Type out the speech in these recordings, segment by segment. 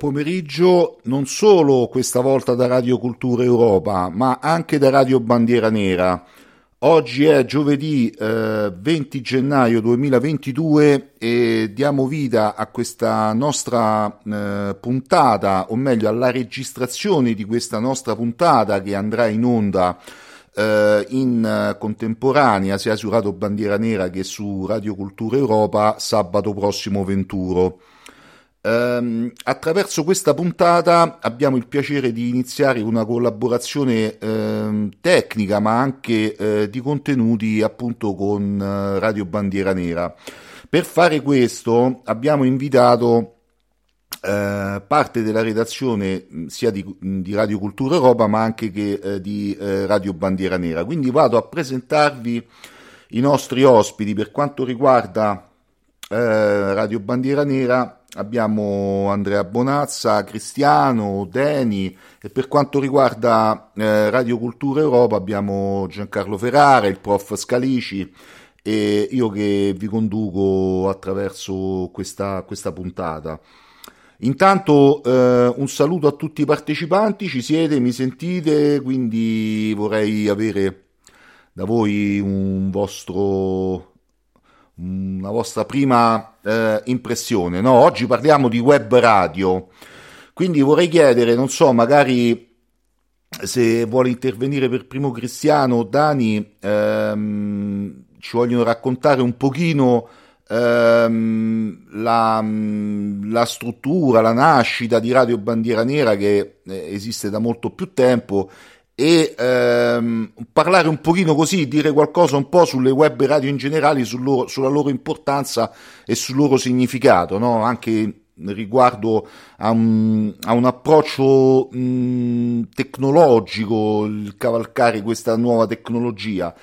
pomeriggio, non solo questa volta da Radio Cultura Europa, ma anche da Radio Bandiera Nera. Oggi è giovedì eh, 20 gennaio 2022 e diamo vita a questa nostra eh, puntata, o meglio alla registrazione di questa nostra puntata che andrà in onda eh, in eh, contemporanea sia su Radio Bandiera Nera che su Radio Cultura Europa sabato prossimo 21. Ehm, attraverso questa puntata abbiamo il piacere di iniziare una collaborazione ehm, tecnica ma anche eh, di contenuti appunto con eh, Radio Bandiera Nera. Per fare questo abbiamo invitato eh, parte della redazione mh, sia di, di Radio Cultura Europa ma anche che eh, di eh, Radio Bandiera Nera. Quindi vado a presentarvi i nostri ospiti per quanto riguarda eh, Radio Bandiera Nera abbiamo Andrea Bonazza, Cristiano, Deni e per quanto riguarda eh, Radio Cultura Europa abbiamo Giancarlo Ferrara, il prof Scalici e io che vi conduco attraverso questa, questa puntata. Intanto eh, un saluto a tutti i partecipanti, ci siete, mi sentite, quindi vorrei avere da voi un vostro una vostra prima eh, impressione. No, oggi parliamo di web radio, quindi vorrei chiedere, non so, magari se vuole intervenire per primo Cristiano, Dani, ehm, ci vogliono raccontare un pochino ehm, la, la, struttura, la nascita di Radio Bandiera Nera che eh, esiste da molto più tempo e ehm, parlare un pochino così, dire qualcosa un po' sulle web radio in generale, sul loro, sulla loro importanza e sul loro significato, no? anche riguardo a un, a un approccio mh, tecnologico, il cavalcare questa nuova tecnologia.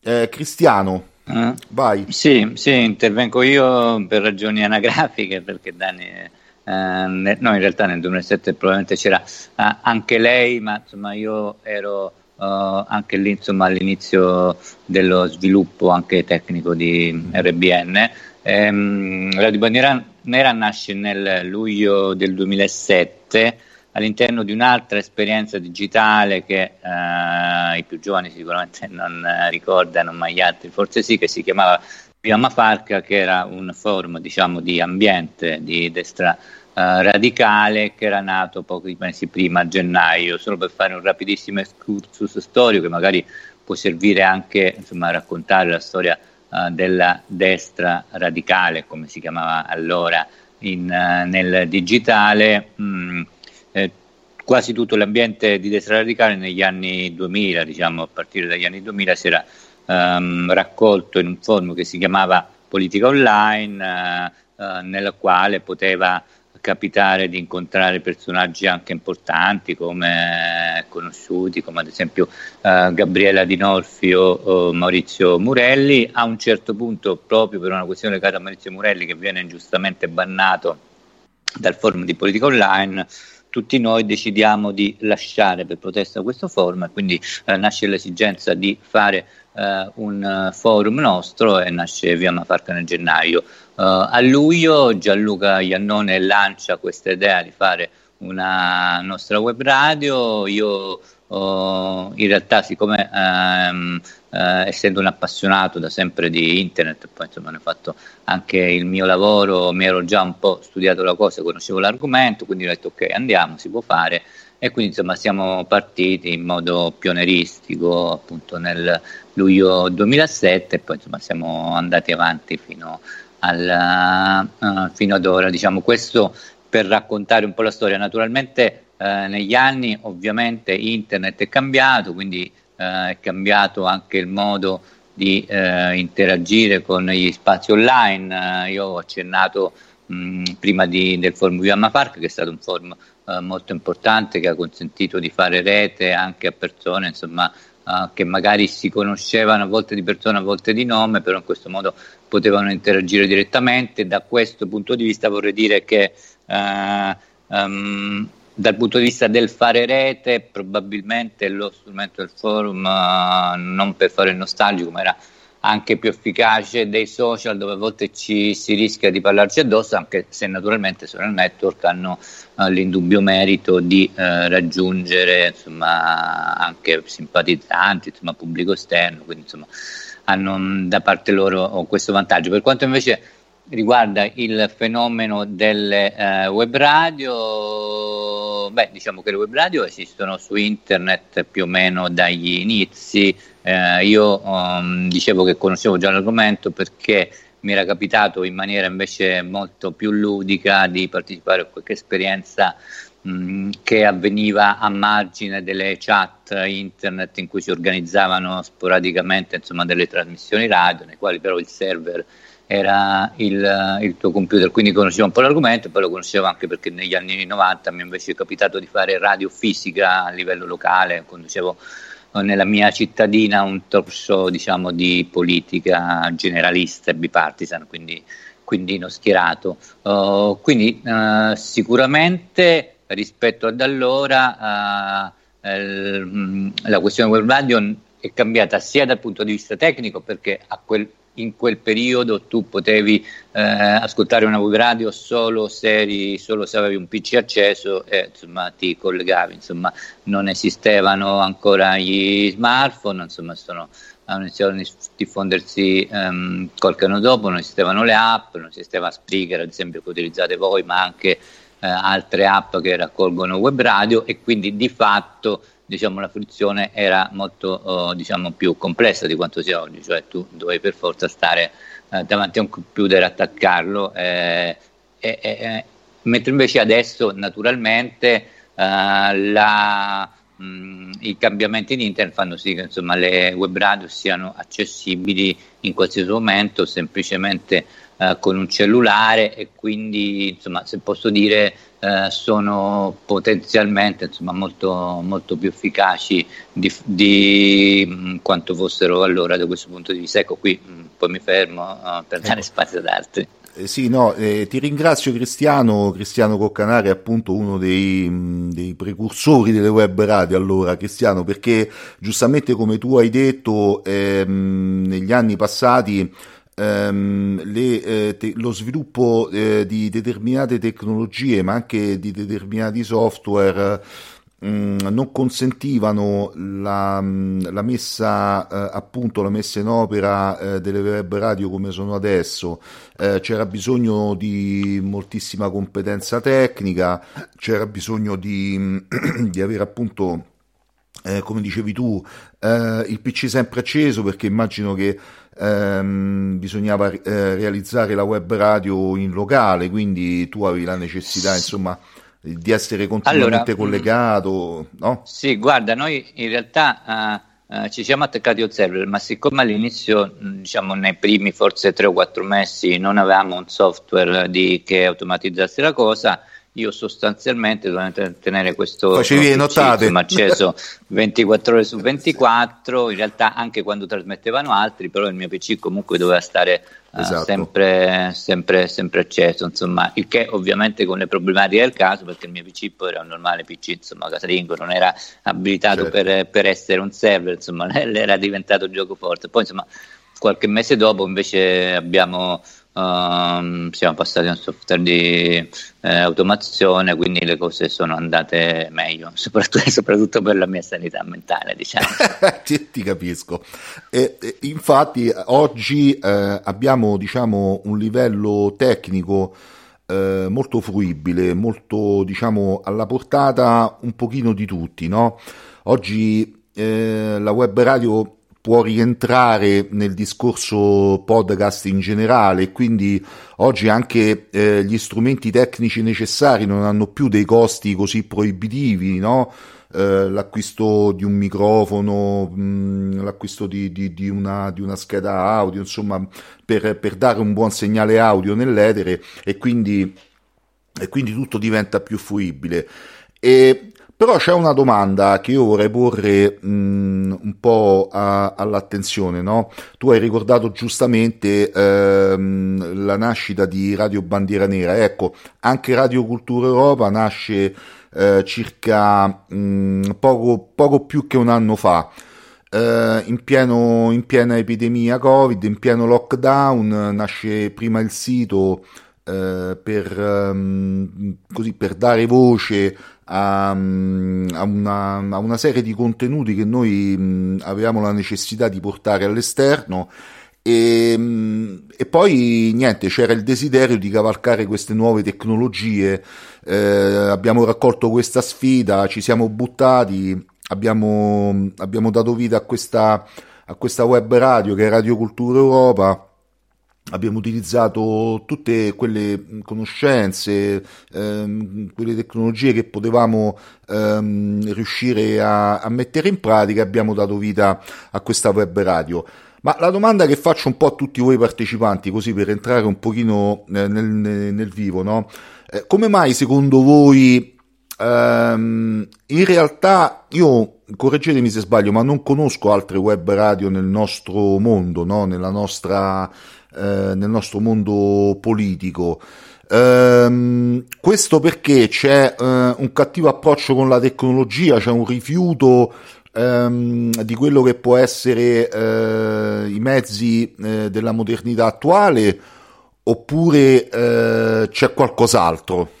Eh, Cristiano, uh, vai. Sì, sì, intervengo io per ragioni anagrafiche perché Dani... Eh, no, in realtà nel 2007 probabilmente c'era eh, anche lei, ma insomma io ero Uh, anche lì insomma, all'inizio dello sviluppo anche tecnico di RBN. Ehm, Radio Bandiera Nera nasce nel luglio del 2007 all'interno di un'altra esperienza digitale che uh, i più giovani sicuramente non ricordano, ma gli altri forse sì, che si chiamava Via Mafarca, che era un forum diciamo, di ambiente di destra Uh, radicale che era nato pochi mesi prima a gennaio, solo per fare un rapidissimo excursus storico che magari può servire anche insomma, a raccontare la storia uh, della destra radicale, come si chiamava allora in, uh, nel digitale. Mm, eh, quasi tutto l'ambiente di destra radicale negli anni 2000, diciamo a partire dagli anni 2000, si era um, raccolto in un forum che si chiamava Politica Online, nella quale poteva capitare di incontrare personaggi anche importanti come conosciuti come ad esempio uh, Gabriela Di Norfi o, o, Maurizio Murelli. A un certo punto proprio per una questione legata a Maurizio Murelli che viene ingiustamente bannato dal forum di politica online tutti noi decidiamo di lasciare per protesta questo forum e quindi eh, nasce l'esigenza di fare eh, un forum nostro e nasce via Mafarca nel gennaio. Uh, a luglio Gianluca Iannone lancia questa idea di fare una nostra web radio, io uh, in realtà siccome um, uh, essendo un appassionato da sempre di internet, poi insomma ne ho fatto anche il mio lavoro, mi ero già un po' studiato la cosa, conoscevo l'argomento, quindi ho detto ok andiamo, si può fare e quindi insomma siamo partiti in modo pionieristico appunto nel luglio 2007 e poi insomma siamo andati avanti fino al, uh, fino ad ora. Diciamo, questo per raccontare un po' la storia. Naturalmente uh, negli anni ovviamente internet è cambiato, quindi uh, è cambiato anche il modo di interagire con gli spazi online. io ho accennato mh, prima di, del forum Viamma Park, che è stato un forum molto importante che ha consentito di fare rete anche a persone, insomma, uh, che magari si conoscevano a volte di persona, a volte di nome, però in questo modo potevano interagire direttamente. Da questo punto di vista vorrei dire che uh, um, dal punto di vista del fare rete, probabilmente lo strumento del forum, uh, non per fare il nostalgico, ma era anche più efficace dei social dove a volte ci si rischia di parlarci addosso, anche se naturalmente social network hanno l'indubbio merito di uh, raggiungere insomma, anche simpatizzanti, insomma, pubblico esterno, quindi insomma, hanno da parte loro questo vantaggio. Per quanto invece riguarda il fenomeno delle uh, web radio, beh, diciamo che le web radio esistono su internet più o meno dagli inizi, eh, io um, dicevo che conoscevo già l'argomento perché mi era capitato in maniera invece molto più ludica di partecipare a qualche esperienza mh, che avveniva a margine delle chat internet in cui si organizzavano sporadicamente insomma, delle trasmissioni radio, nei quali però il server era il, il, tuo computer, quindi conoscevo un po' l'argomento e poi lo conoscevo anche perché negli anni 90 mi invece è capitato di fare radio fisica a livello locale, conducevo nella mia cittadina un show diciamo, di politica generalista e bipartisan, quindi, quindi non schierato. Uh, quindi uh, sicuramente rispetto ad allora uh, el, la questione web radio è cambiata sia dal punto di vista tecnico perché a quel in quel periodo tu potevi eh, ascoltare una web radio solo se, eri, solo se avevi un PC acceso e insomma, ti collegavi, insomma, non esistevano ancora gli smartphone, insomma, sono, hanno iniziato a diffondersi um, qualche anno dopo, non esistevano le app, non esisteva Spreaker ad esempio che utilizzate voi, ma anche eh, altre app che raccolgono web radio e quindi di fatto diciamo, la fruizione era molto oh, diciamo, più complessa di quanto sia oggi, cioè tu dovevi per forza stare eh, davanti a un computer, attaccarlo, eh, mentre invece adesso naturalmente eh, la, mh, i cambiamenti in internet fanno sì che insomma, le web radio siano accessibili in qualsiasi momento, semplicemente eh, con un cellulare e quindi insomma, se posso dire eh, sono potenzialmente insomma, molto, molto più efficaci di, di mh, mm, quanto fossero allora da questo punto di vista. Ecco qui mh, mm, poi mi fermo uh, per dare ecco. spazio ad altri. Eh, sì, no, eh, ti ringrazio Cristiano, Cristiano Coccanare è appunto uno dei, mm, dei, precursori delle web radio allora, Cristiano, perché giustamente come tu hai detto ehm, negli anni passati ehm, le, eh, te, lo sviluppo eh, di determinate tecnologie, ma anche di determinati software, mm, non consentivano la, mm, la messa eh, appunto la messa in opera eh, delle web radio come sono adesso. Eh, c'era bisogno di moltissima competenza tecnica c'era bisogno di, di avere appunto eh, come dicevi tu, eh, il PC sempre acceso perché immagino che ehm, bisognava eh, realizzare la web radio in locale, quindi tu avevi la necessità, insomma, di essere continuamente allora, mm, collegato, no? Sì, guarda, noi in realtà uh, uh, ci siamo attaccati al server, ma siccome all'inizio, mm, diciamo nei primi forse tre o quattro mesi, non avevamo un software di, che automatizzasse la cosa, io sostanzialmente dovevo tenere questo Facevi notate. insomma, acceso 24 ore su 24 in realtà anche quando trasmettevano altri però il mio PC comunque doveva stare eh, esatto. uh, sempre, sempre, sempre, acceso insomma il che ovviamente con le problematiche del caso perché il mio PC poi era un normale PC insomma casalingo non era abilitato certo. per, per, essere un server insomma era diventato gioco forte poi insomma qualche mese dopo invece abbiamo Um, siamo passati a un software di eh, automazione, quindi le cose sono andate meglio, soprattutto, soprattutto per la mia sanità mentale, diciamo. ti, ti, capisco. E, e, infatti oggi eh, abbiamo diciamo, un livello tecnico eh, molto fruibile, molto diciamo, alla portata un pochino di tutti. No? Oggi eh, la web radio può rientrare nel discorso podcast in generale, quindi oggi anche eh, gli strumenti tecnici necessari non hanno più dei costi così proibitivi, no? eh, l'acquisto di un microfono, mm, l'acquisto di, di, di, una, di, una, scheda audio, insomma, per, per, dare un buon segnale audio nell'etere e quindi, e quindi tutto diventa più fruibile. E però c'è una domanda che io vorrei porre mh, mm, un po' a, all'attenzione, no? Tu hai ricordato giustamente ehm, la nascita di Radio Bandiera Nera. Ecco, anche Radio Cultura Europa nasce eh, circa mh, mm, poco, poco, più che un anno fa. Eh, in, pieno, in piena epidemia Covid, in pieno lockdown, nasce prima il sito eh, per, um, così, per dare voce a, a, una, a, una, serie di contenuti che noi mh, avevamo la necessità di portare all'esterno. E, e, poi niente, c'era il desiderio di cavalcare queste nuove tecnologie, eh, abbiamo raccolto questa sfida, ci siamo buttati, abbiamo, abbiamo dato vita a questa, a questa web radio che è Radio Cultura Europa abbiamo utilizzato tutte quelle conoscenze, ehm, quelle tecnologie che potevamo ehm, riuscire a, a, mettere in pratica, abbiamo dato vita a questa web radio. Ma la domanda che faccio un po' a tutti voi partecipanti, così per entrare un pochino eh, nel, nel, nel, vivo, no? Eh, come mai secondo voi ehm, in realtà io correggetemi se sbaglio, ma non conosco altre web radio nel nostro mondo, no? nella nostra eh, nel nostro mondo politico. Ehm, questo perché c'è eh, un cattivo approccio con la tecnologia, c'è un rifiuto ehm, di quello che può essere eh, i mezzi eh, della modernità attuale oppure eh, c'è qualcos'altro?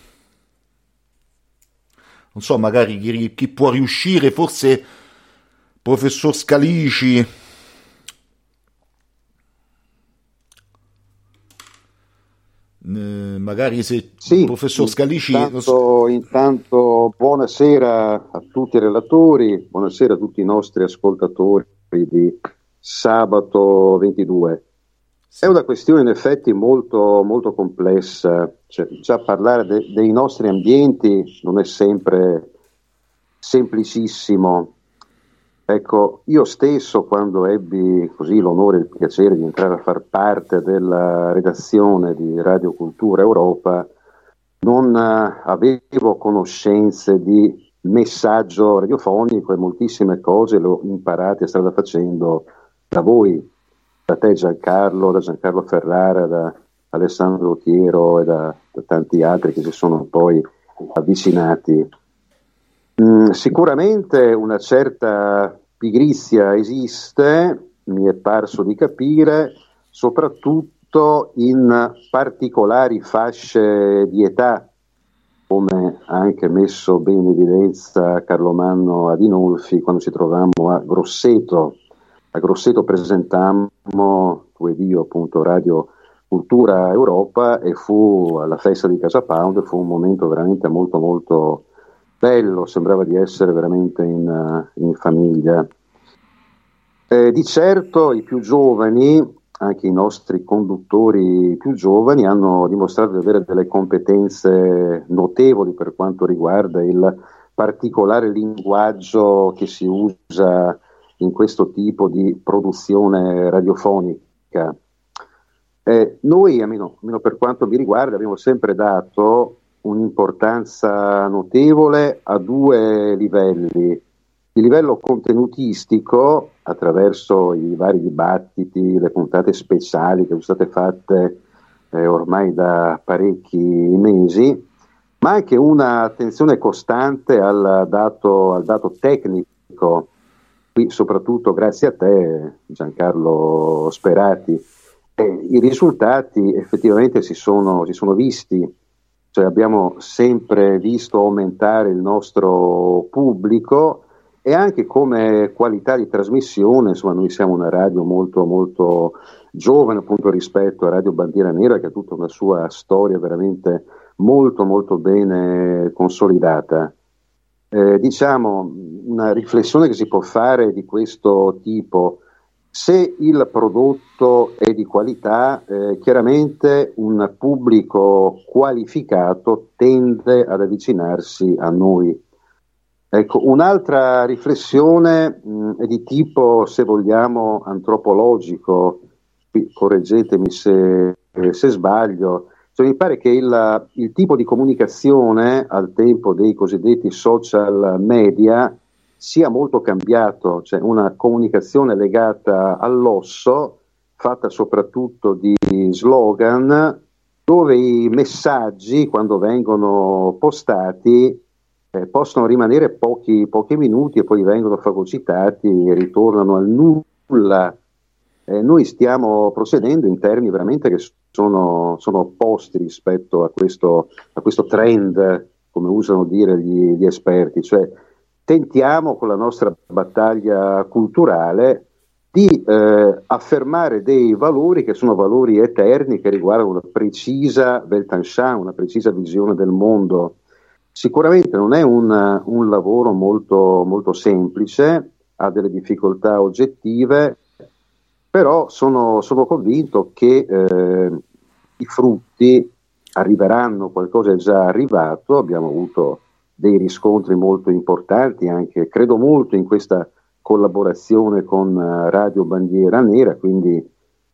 Non so, magari chi, chi può riuscire, forse professor Scalici magari se sì, il professor Scalici... Intanto, intanto buonasera a tutti i relatori, buonasera a tutti i nostri ascoltatori di sabato 22. È una questione in effetti molto, molto complessa, cioè, già parlare de- dei nostri ambienti non è sempre semplicissimo. Ecco, io stesso quando ebbi così l'onore e il piacere di entrare a far parte della redazione di Radio Cultura Europa, non uh, avevo conoscenze di messaggio radiofonico e moltissime cose le ho imparate strada facendo da voi, da te Giancarlo, da Giancarlo Ferrara, da Alessandro Chiero e da, da tanti altri che si sono poi avvicinati. Mm, sicuramente una certa pigrizia esiste, mi è parso di capire, soprattutto in particolari fasce di età, come ha anche messo bene in evidenza Carlo Manno Adinolfi quando ci trovammo a Grosseto. A Grosseto presentammo, io, appunto, Radio Cultura Europa e fu alla festa di Casa Pound, fu un momento veramente molto molto bello, sembrava di essere veramente in, eh, in famiglia. Eh, di certo i più giovani, anche i nostri conduttori più giovani, hanno dimostrato di avere delle competenze notevoli per quanto riguarda il particolare linguaggio che si usa in questo tipo di produzione radiofonica. Eh, noi, almeno, almeno per quanto mi riguarda, abbiamo sempre dato un'importanza notevole a due livelli. Il livello contenutistico, attraverso i vari dibattiti, le puntate speciali che sono state fatte eh, ormai da parecchi mesi, ma anche un'attenzione costante al dato, al dato tecnico, qui soprattutto grazie a te Giancarlo Sperati. Eh, I risultati effettivamente si sono, si sono visti cioè abbiamo sempre visto aumentare il nostro pubblico e anche come qualità di trasmissione, insomma noi siamo una radio molto molto giovane appunto rispetto a Radio Bandiera Nera che ha tutta una sua storia veramente molto molto bene consolidata. Eh, diciamo una riflessione che si può fare di questo tipo se il prodotto è di qualità, eh, chiaramente un pubblico qualificato tende ad avvicinarsi a noi. Ecco, un'altra riflessione mh, è di tipo, se vogliamo, antropologico, correggetemi se, eh, se sbaglio, cioè, mi pare che il, il tipo di comunicazione al tempo dei cosiddetti social media sia molto cambiato, cioè una comunicazione legata all'osso, fatta soprattutto di slogan, dove i messaggi, quando vengono postati, eh, possono rimanere pochi, pochi, minuti e poi vengono fagocitati e ritornano al nulla. Eh, noi stiamo procedendo in termini veramente che sono, sono opposti rispetto a questo, a questo, trend, come usano dire gli, gli esperti, cioè tentiamo con la nostra battaglia culturale di eh, affermare dei valori che sono valori eterni che riguardano una precisa Weltanschauung, una precisa visione del mondo. Sicuramente non è un, un lavoro molto, molto semplice, ha delle difficoltà oggettive, però sono, sono convinto che eh, i frutti arriveranno, qualcosa è già arrivato, abbiamo avuto dei riscontri molto importanti, anche credo molto in questa collaborazione con eh, Radio Bandiera Nera, quindi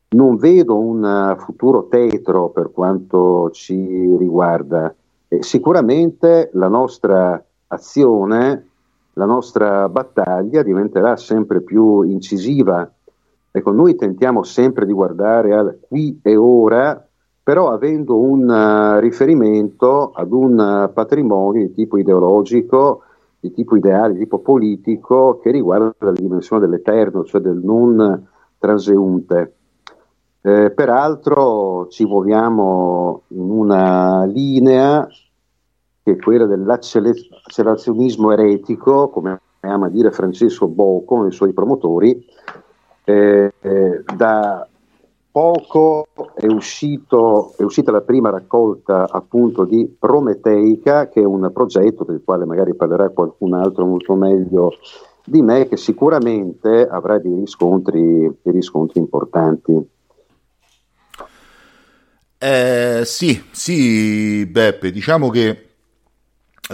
non vedo un eh, futuro tetro per quanto ci riguarda. E sicuramente la nostra azione, la nostra battaglia diventerà sempre più incisiva. Ecco, noi tentiamo sempre di guardare al qui e ora però avendo un uh, riferimento ad un uh, patrimonio di tipo ideologico, di tipo ideale, di tipo politico, che riguarda la dimensione dell'eterno, cioè del non transeunte. Eh, peraltro ci muoviamo in una linea che è quella dell'accelerazionismo eretico, come ama dire Francesco Bocco e i suoi promotori, eh, eh, da poco è, uscito, è, uscita la prima raccolta appunto di Prometeica, che è un progetto del quale magari parlerà qualcun altro molto meglio di me, che sicuramente avrà dei riscontri, dei riscontri importanti. Eh, sì, sì, Beppe, diciamo che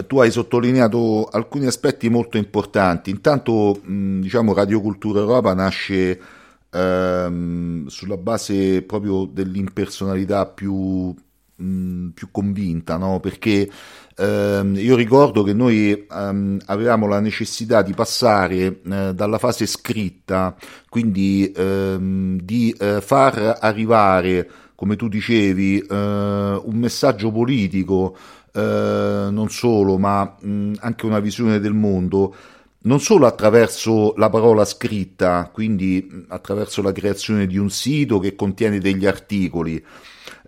tu hai sottolineato alcuni aspetti molto importanti. Intanto, mh, diciamo, Radio Cultura Europa nasce ehm, sulla base proprio dell'impersonalità più, mh, più convinta, no? Perché ehm, io ricordo che noi ehm, avevamo la necessità di passare eh, dalla fase scritta, quindi ehm, di eh, far arrivare, come tu dicevi, eh, un messaggio politico eh, non solo, ma mh, anche una visione del mondo, non solo attraverso la parola scritta, quindi attraverso la creazione di un sito che contiene degli articoli,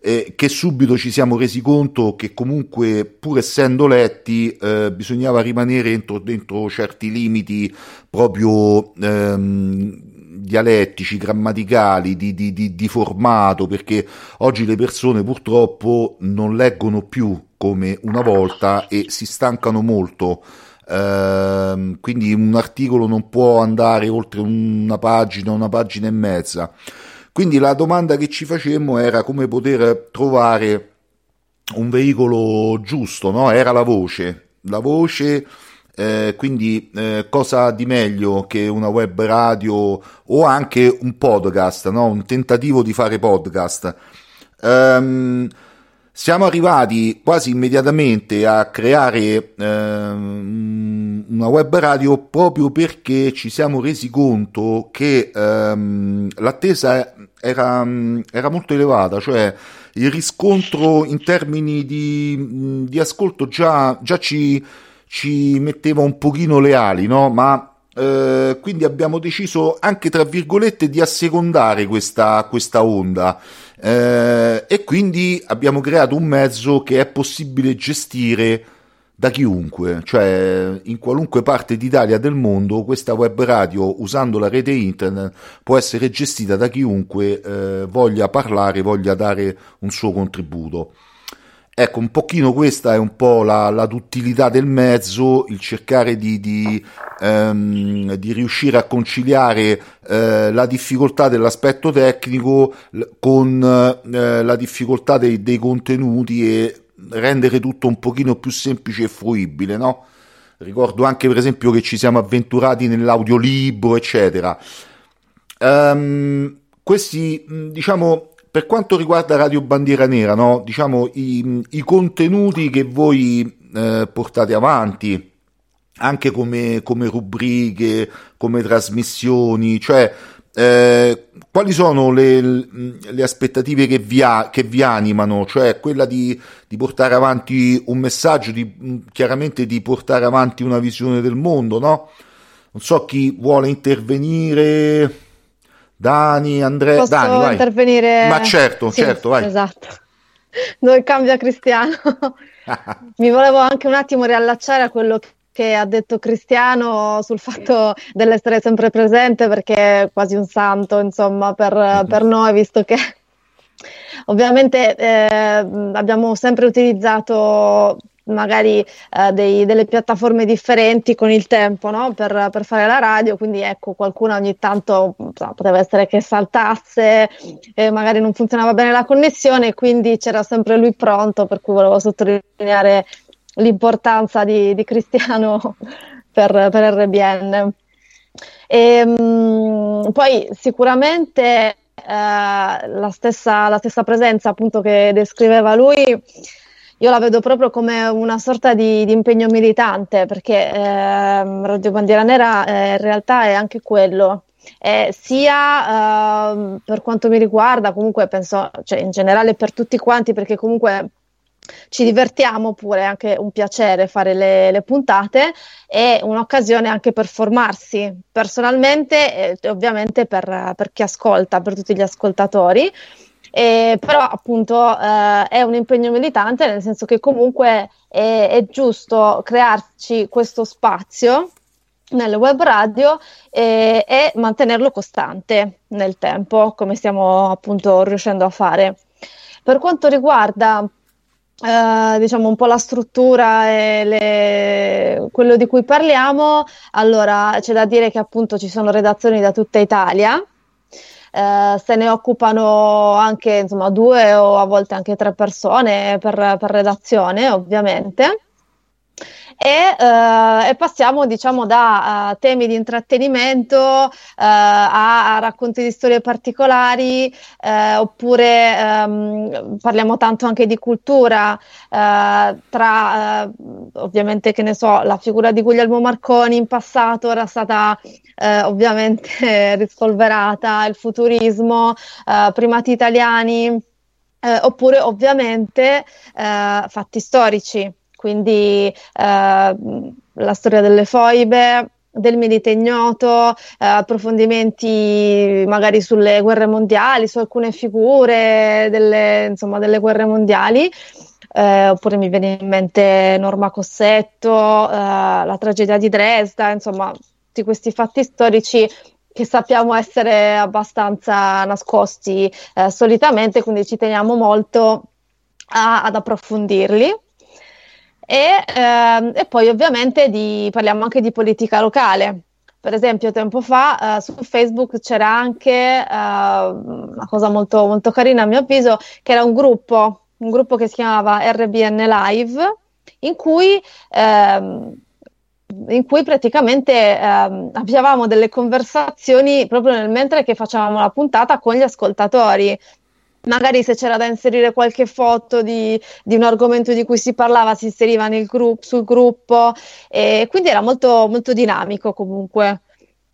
eh, che subito ci siamo resi conto che comunque, pur essendo letti, eh, bisognava rimanere dentro, dentro, certi limiti proprio ehm, dialettici, grammaticali, di, di, di, di formato, perché oggi le persone purtroppo non leggono più come una volta e si stancano molto. Uh, quindi un articolo non può andare oltre una pagina, una pagina e mezza. Quindi la domanda che ci facemmo era come poter trovare un veicolo giusto, no? Era la voce. La voce, eh, quindi eh, cosa di meglio che una web radio o anche un podcast, no? Un tentativo di fare podcast. Um, siamo arrivati quasi immediatamente a creare ehm, una web radio proprio perché ci siamo resi conto che ehm, l'attesa era, era, molto elevata, cioè il riscontro in termini di, di ascolto già, già ci, ci, metteva un pochino le ali, no? Ma eh, quindi abbiamo deciso anche tra virgolette di assecondare questa, questa onda eh, e quindi abbiamo creato un mezzo che è possibile gestire da chiunque, cioè in qualunque parte d'Italia del mondo questa web radio usando la rete internet può essere gestita da chiunque eh, voglia parlare, voglia dare un suo contributo. Ecco, un pochino questa è un po' la, la duttilità del mezzo, il cercare di, di, ehm, di riuscire a conciliare eh, la difficoltà dell'aspetto tecnico con eh, la difficoltà dei, dei, contenuti e rendere tutto un pochino più semplice e fruibile, no? Ricordo anche per esempio che ci siamo avventurati nell'audiolibro, eccetera. Um, questi, diciamo, per quanto riguarda Radio Bandiera Nera, no? diciamo, i, i, contenuti che voi eh, portate avanti, anche come, come, rubriche, come trasmissioni, cioè eh, quali sono le, le aspettative che vi, ha, che vi, animano? Cioè quella di, di, portare avanti un messaggio, di, chiaramente di portare avanti una visione del mondo, no? Non so chi vuole intervenire. Dani, Andrea, Posso Dani, vai. intervenire? Ma certo, sì, certo, vai. Esatto. Noi cambia Cristiano. Mi volevo anche un attimo riallacciare a quello che ha detto Cristiano sul fatto dell'essere sempre presente perché è quasi un santo, insomma, per, per noi, visto che ovviamente eh, abbiamo sempre utilizzato magari eh, dei, delle piattaforme differenti con il tempo no? per, per, fare la radio, quindi ecco qualcuno ogni tanto so, poteva essere che saltasse, eh, magari non funzionava bene la connessione, quindi c'era sempre lui pronto, per cui volevo sottolineare l'importanza di, di Cristiano per, per RBN. E, ehm, mh, poi sicuramente eh, la, stessa, la stessa presenza appunto che descriveva lui io la vedo proprio come una sorta di, di impegno militante, perché eh, Radio Bandiera Nera eh, in realtà è anche quello. Eh, sia eh, per quanto mi riguarda, comunque penso, cioè in generale per tutti quanti, perché comunque ci divertiamo pure, è anche un piacere fare le, le puntate e un'occasione anche per formarsi personalmente e ovviamente per, per chi ascolta, per tutti gli ascoltatori. Eh, però appunto eh, è un impegno militante nel senso che comunque è, è giusto crearci questo spazio nelle web radio eh, e mantenerlo costante nel tempo come stiamo appunto riuscendo a fare. Per quanto riguarda Uh, diciamo un po' la struttura e le... quello di cui parliamo, allora c'è da dire che appunto ci sono redazioni da tutta Italia, uh, se ne occupano anche insomma due o a volte anche tre persone per, per redazione ovviamente e, eh, e passiamo diciamo da uh, temi di intrattenimento uh, a, a, racconti di storie particolari uh, oppure um, parliamo tanto anche di cultura tra ovviamente che ne so la figura di Guglielmo Marconi in passato era stata ovviamente rispolverata il futurismo primati italiani oppure ovviamente fatti storici quindi eh, la storia delle foibe, del Milite Ignoto, eh, approfondimenti magari sulle guerre mondiali, su alcune figure delle, insomma, delle guerre mondiali. Eh, oppure mi viene in mente Norma Cossetto, eh, la tragedia di Dresda, insomma, tutti questi fatti storici che sappiamo essere abbastanza nascosti eh, solitamente, quindi ci teniamo molto a, ad approfondirli. E, ehm, e poi ovviamente di, parliamo anche di politica locale. Per esempio, tempo fa eh, su Facebook c'era anche eh, una cosa molto, molto carina, a mio avviso, che era un gruppo, un gruppo che si chiamava RBN Live, in cui ehm, in cui praticamente ehm, avevamo delle conversazioni proprio nel mentre che facevamo la puntata con gli ascoltatori magari se c'era da inserire qualche foto di, di, un argomento di cui si parlava si inseriva nel gru- sul gruppo e quindi era molto, molto dinamico comunque.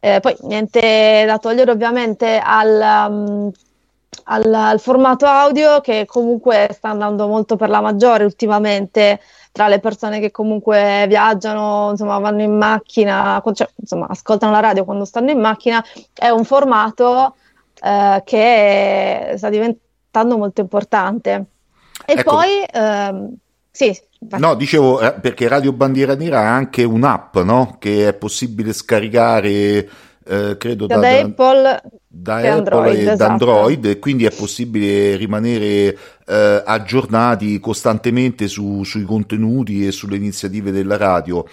Eh, poi niente da togliere ovviamente al, um, al, al, formato audio che comunque sta andando molto per la maggiore ultimamente tra le persone che comunque viaggiano, insomma vanno in macchina, cioè, insomma ascoltano la radio quando stanno in macchina, è un formato eh, che sta diventando diventando molto importante. E ecco. poi, ehm, sì. No, dicevo eh, perché Radio Bandiera Nera ha anche un'app, no? Che è possibile scaricare, eh, credo, da, da, Apple, da Apple Android, e esatto. da Android, e quindi è possibile rimanere eh, aggiornati costantemente su, sui contenuti e sulle iniziative della radio.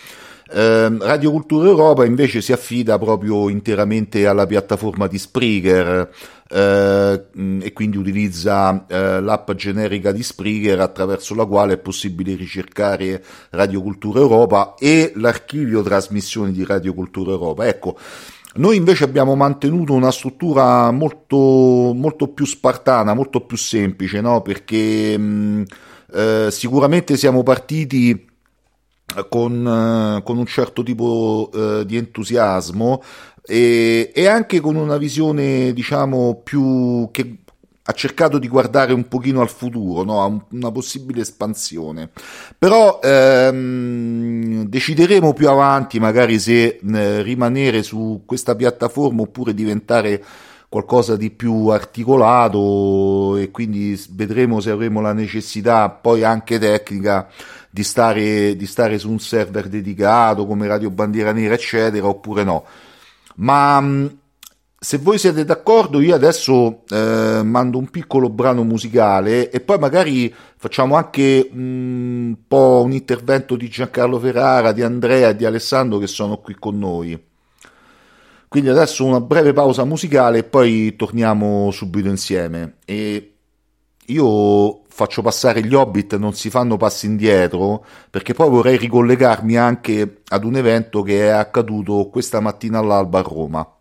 Eh, Radio Cultura Europa invece si affida proprio interamente alla piattaforma di Spreaker eh, e quindi utilizza eh, l'app generica di Spreaker attraverso la quale è possibile ricercare Radio Cultura Europa e l'archivio trasmissioni di Radio Cultura Europa. Ecco, noi invece abbiamo mantenuto una struttura molto, molto più spartana, molto più semplice, no? perché mh, eh, sicuramente siamo partiti con, uh, con, un certo tipo uh, di entusiasmo e, e, anche con una visione, diciamo, più che ha cercato di guardare un pochino al futuro, no? a una possibile espansione. Però ehm, decideremo più avanti magari se eh, rimanere su questa piattaforma oppure diventare qualcosa di più articolato e quindi vedremo se avremo la necessità poi anche tecnica di stare, di stare su un server dedicato come Radio Bandiera Nera, eccetera, oppure no. Ma mm, se voi siete d'accordo, io adesso eh, mando un piccolo brano musicale e poi magari facciamo anche mm, un po' un intervento di Giancarlo Ferrara, di Andrea e di Alessandro che sono qui con noi. Quindi adesso una breve pausa musicale e poi torniamo subito insieme. E io faccio passare gli Hobbit, non si fanno passi indietro, perché poi vorrei ricollegarmi anche ad un evento che è accaduto questa mattina all'alba a Roma.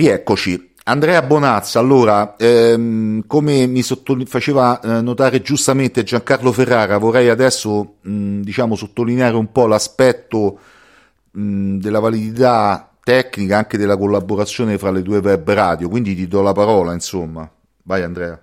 Rieccoci. Andrea Bonazza, allora, ehm, come mi sottoli- faceva eh, notare giustamente Giancarlo Ferrara, vorrei adesso mh, diciamo, sottolineare un po' l'aspetto mh, della validità tecnica anche della collaborazione fra le due web radio, quindi ti do la parola, insomma. Vai Andrea.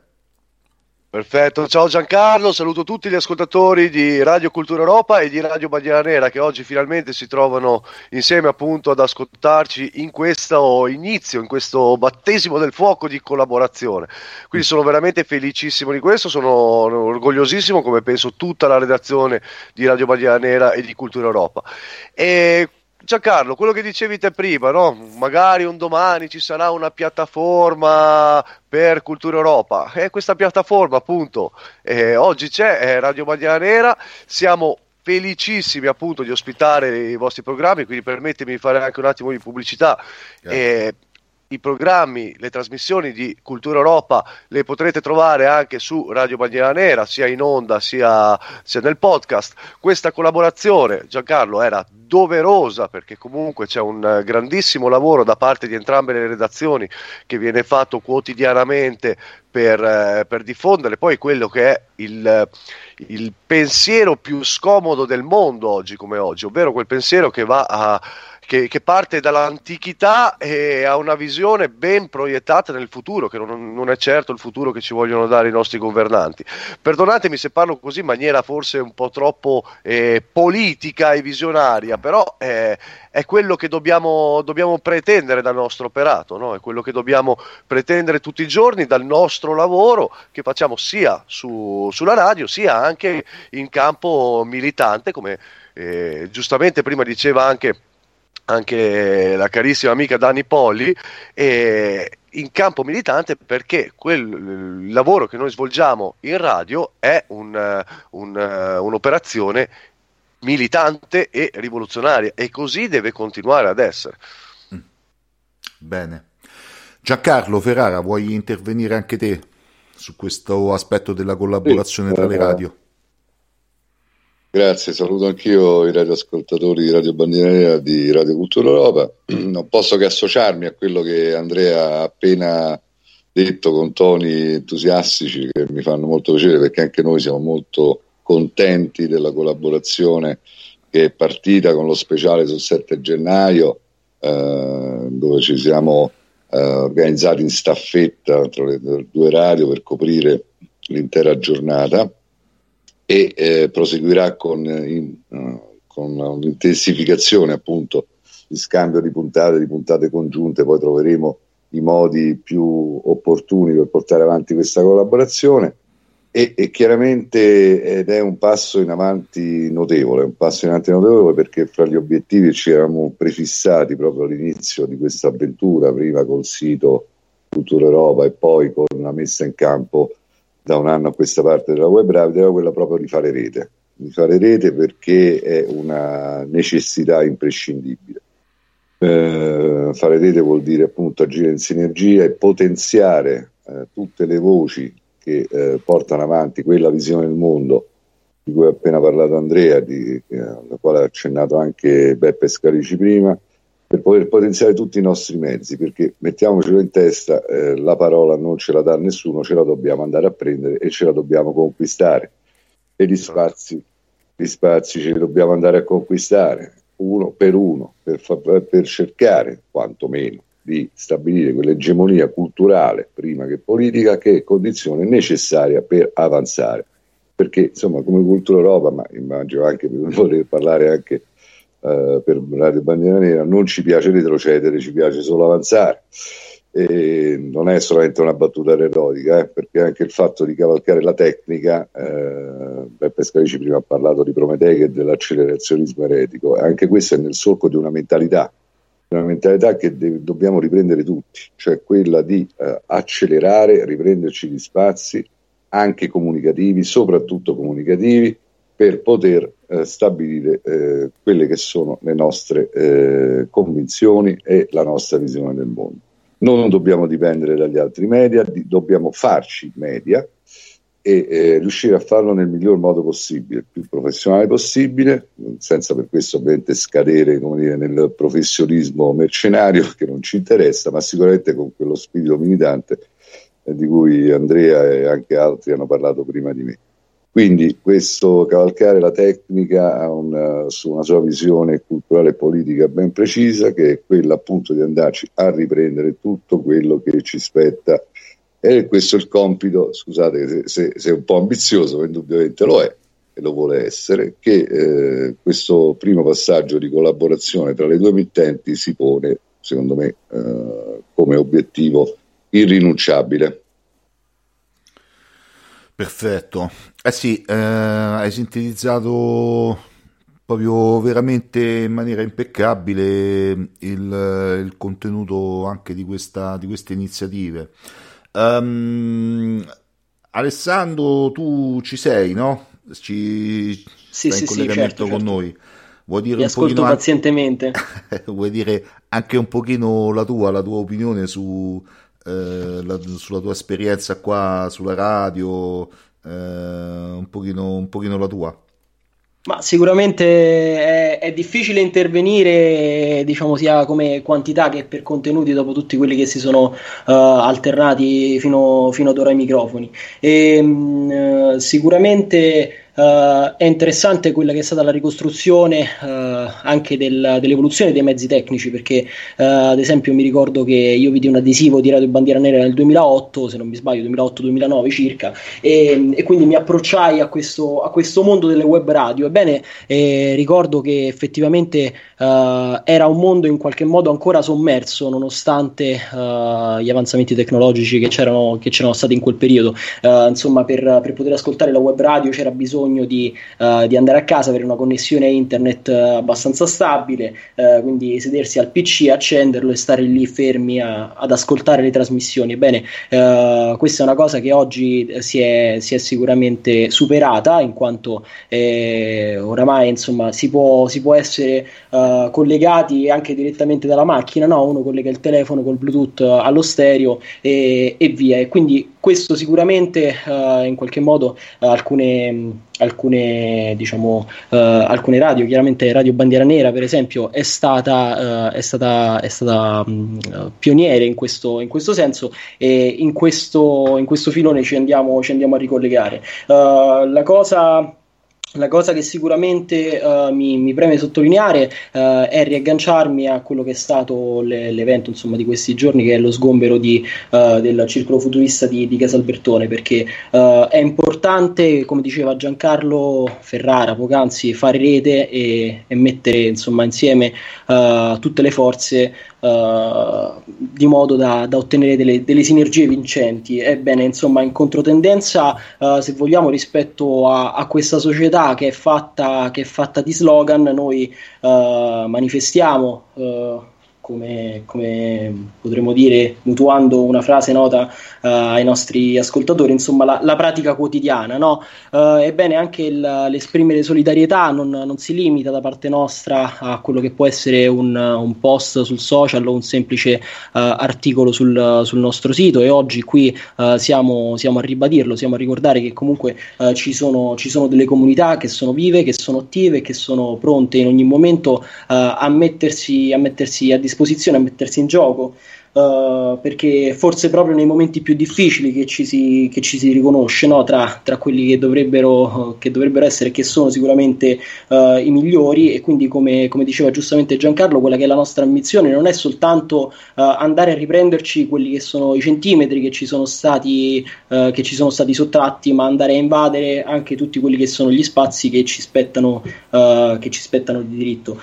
Perfetto, ciao Giancarlo, saluto tutti gli ascoltatori di Radio Cultura Europa e di Radio Bandiera Nera che oggi finalmente si trovano insieme appunto ad ascoltarci in questo inizio, in questo battesimo del fuoco di collaborazione. Quindi sono veramente felicissimo di questo, sono orgogliosissimo come penso tutta la redazione di Radio Bandiera Nera e di Cultura Europa. E Giancarlo, quello che dicevi te prima, no? magari un domani ci sarà una piattaforma per Cultura Europa. E questa piattaforma, appunto, eh, oggi c'è, è Radio Bandiera Nera. Siamo felicissimi appunto di ospitare i vostri programmi, quindi permettimi di fare anche un attimo di pubblicità. Eh, i programmi, le trasmissioni di Cultura Europa le potrete trovare anche su Radio Bandiera Nera, sia in onda sia, sia nel podcast. Questa collaborazione, Giancarlo, era doverosa perché comunque c'è un grandissimo lavoro da parte di entrambe le redazioni che viene fatto quotidianamente per, eh, per diffondere poi quello che è il, il pensiero più scomodo del mondo oggi come oggi, ovvero quel pensiero che va a che, che, parte dall'antichità e ha una visione ben proiettata nel futuro, che non, non, è certo il futuro che ci vogliono dare i nostri governanti. Perdonatemi se parlo così in maniera forse un po' troppo eh, politica e visionaria, però eh, è quello che dobbiamo, dobbiamo, pretendere dal nostro operato, no? è quello che dobbiamo pretendere tutti i giorni dal nostro lavoro che facciamo sia su, sulla radio sia anche in campo militante, come eh, giustamente prima diceva anche anche la carissima amica Dani Polli, eh, in campo militante perché quel lavoro che noi svolgiamo in radio è un, un, un'operazione militante e rivoluzionaria e così deve continuare ad essere. Mm. Bene. Giancarlo Ferrara, vuoi intervenire anche te su questo aspetto della collaborazione sì, tra le eh, radio? Grazie, saluto anch'io i radioascoltatori di Radio Bandiera Nera di Radio Cultura Europa. Non posso che associarmi a quello che Andrea ha appena detto con toni entusiastici che mi fanno molto piacere perché anche noi siamo molto contenti della collaborazione che è partita con lo speciale sul 7 gennaio eh, dove ci siamo eh, organizzati in staffetta tra le due radio per coprire l'intera giornata e eh, proseguirà con, in, uh, con un'intensificazione appunto di scambio di puntate, di puntate congiunte, poi troveremo i modi più opportuni per portare avanti questa collaborazione. E, e, chiaramente ed è un passo in avanti notevole, un passo in avanti notevole perché fra gli obiettivi ci eravamo prefissati proprio all'inizio di questa avventura, prima col sito Cultura Europa e poi con la messa in campo da un anno a questa parte della web radio era quella proprio di fare rete, di fare rete perché è una necessità imprescindibile. Eh, fare rete vuol dire appunto agire in sinergia e potenziare eh, tutte le voci che eh, portano avanti quella visione del mondo di cui ha appena parlato Andrea, di, eh, alla quale ha accennato anche Beppe Scarici prima, per poter potenziare tutti i nostri mezzi, perché mettiamocelo in testa, eh, la parola non ce la dà nessuno, ce la dobbiamo andare a prendere e ce la dobbiamo conquistare. E gli spazi, gli spazi ce li dobbiamo andare a conquistare, uno per uno, per, fa- per cercare quantomeno di stabilire quell'egemonia culturale, prima che politica, che è condizione necessaria per avanzare. Perché, insomma, come Cultura Europa, ma immagino anche per voler parlare anche eh, per Radio Bandiera Nera, non ci piace retrocedere, ci piace solo avanzare. E non è solamente una battuta retorica, eh, perché anche il fatto di cavalcare la tecnica, eh, Beppe Scarici prima ha parlato di Prometeica e dell'accelerazionismo eretico, anche questo è nel solco di una mentalità, una mentalità che de- dobbiamo riprendere tutti, cioè quella di eh, accelerare, riprenderci gli spazi, anche comunicativi, soprattutto comunicativi, per poter eh, stabilire eh, quelle che sono le nostre eh, convinzioni e la nostra visione del mondo. Non dobbiamo dipendere dagli altri media, di, dobbiamo farci media e eh, riuscire a farlo nel miglior modo possibile, il più professionale possibile, senza per questo ovviamente scadere dire, nel professionismo mercenario che non ci interessa, ma sicuramente con quello spirito militante eh, di cui Andrea e anche altri hanno parlato prima di me. Quindi questo cavalcare la tecnica una, su una sua visione culturale e politica ben precisa, che è quella appunto di andarci a riprendere tutto quello che ci spetta e questo è il compito, scusate se, se, se è un po' ambizioso, indubbiamente lo è e lo vuole essere, che eh, questo primo passaggio di collaborazione tra le due emittenti si pone, secondo me, eh, come obiettivo irrinunciabile. Perfetto. Eh sì, eh, hai sintetizzato proprio veramente in maniera impeccabile il, il contenuto anche di, questa, di queste iniziative. Um, Alessandro, tu ci sei, no? Ci sì, sì, in collegamento sì, certo, con certo. noi. Vuoi dire Mi un ascolto pazientemente. vuoi dire anche un pochino la tua, la tua opinione su, eh, la, sulla tua esperienza qua sulla radio, eh, un, pochino, un pochino la tua? Ma sicuramente è, è, difficile intervenire, diciamo, sia come quantità che per contenuti dopo tutti quelli che si sono uh, alternati fino, fino, ad ora ai microfoni. E, um, sicuramente Uh, è interessante quella che è stata la ricostruzione uh, anche del, dell'evoluzione dei mezzi tecnici perché uh, ad esempio mi ricordo che io vidi un adesivo di Radio Bandiera Nera nel 2008 se non mi sbaglio 2008-2009 circa e, e, quindi mi approcciai a questo, a questo, mondo delle web radio. Ebbene eh, ricordo che effettivamente era un mondo in qualche modo ancora sommerso nonostante gli avanzamenti tecnologici che c'erano, che c'erano, stati in quel periodo. Insomma per, per poter ascoltare la web radio c'era bisogno bisogno di, uh, di, andare a casa, avere una connessione internet uh, abbastanza stabile, uh, quindi sedersi al PC, accenderlo e stare lì fermi a, ad ascoltare le trasmissioni. Ebbene, questa è una cosa che oggi si è, si è sicuramente superata, in quanto eh, oramai insomma, si, può, si può essere collegati anche direttamente dalla macchina, no? uno collega il telefono col Bluetooth allo stereo e, e via. E quindi questo sicuramente in qualche modo alcune alcune, diciamo, uh, alcune radio, chiaramente Radio Bandiera Nera per esempio è stata, uh, è stata, è stata um, pioniere in questo, in questo, senso e in questo, in questo filone ci andiamo, ci andiamo a ricollegare. Uh, la cosa la cosa che sicuramente uh, mi, mi, preme sottolineare uh, è riagganciarmi a quello che è stato le, l'evento insomma, di questi giorni, che è lo sgombero di, uh, del circolo futurista di, di Casalbertone, perché è importante, come diceva Giancarlo Ferrara poc'anzi, fare rete e, e mettere insomma, insieme tutte le forze Uh, di modo da, da ottenere delle, delle, sinergie vincenti. Ebbene, insomma, in controtendenza, uh, se vogliamo, rispetto a, a, questa società che è fatta, che è fatta di slogan, noi uh, manifestiamo come, come, potremmo dire, mutuando una frase nota uh, ai nostri ascoltatori, insomma, la, la pratica quotidiana. No? Uh, ebbene, anche il, l'esprimere solidarietà non, non, si limita da parte nostra a quello che può essere un, un post sul social o un semplice uh, articolo sul, sul, nostro sito. E oggi qui siamo, siamo, a ribadirlo, siamo a ricordare che comunque ci sono, ci, sono, delle comunità che sono vive, che sono attive, che sono pronte in ogni momento a mettersi, a mettersi a disposizione disposizione a mettersi in gioco uh, perché forse proprio nei momenti più difficili che ci si, che ci si riconosce no? tra, tra, quelli che dovrebbero, che dovrebbero essere e che sono sicuramente uh, i migliori e quindi come, come, diceva giustamente Giancarlo quella che è la nostra ambizione non è soltanto uh, andare a riprenderci quelli che sono i centimetri che ci sono stati, che ci sono stati sottratti ma andare a invadere anche tutti quelli che sono gli spazi che ci spettano, che ci spettano di diritto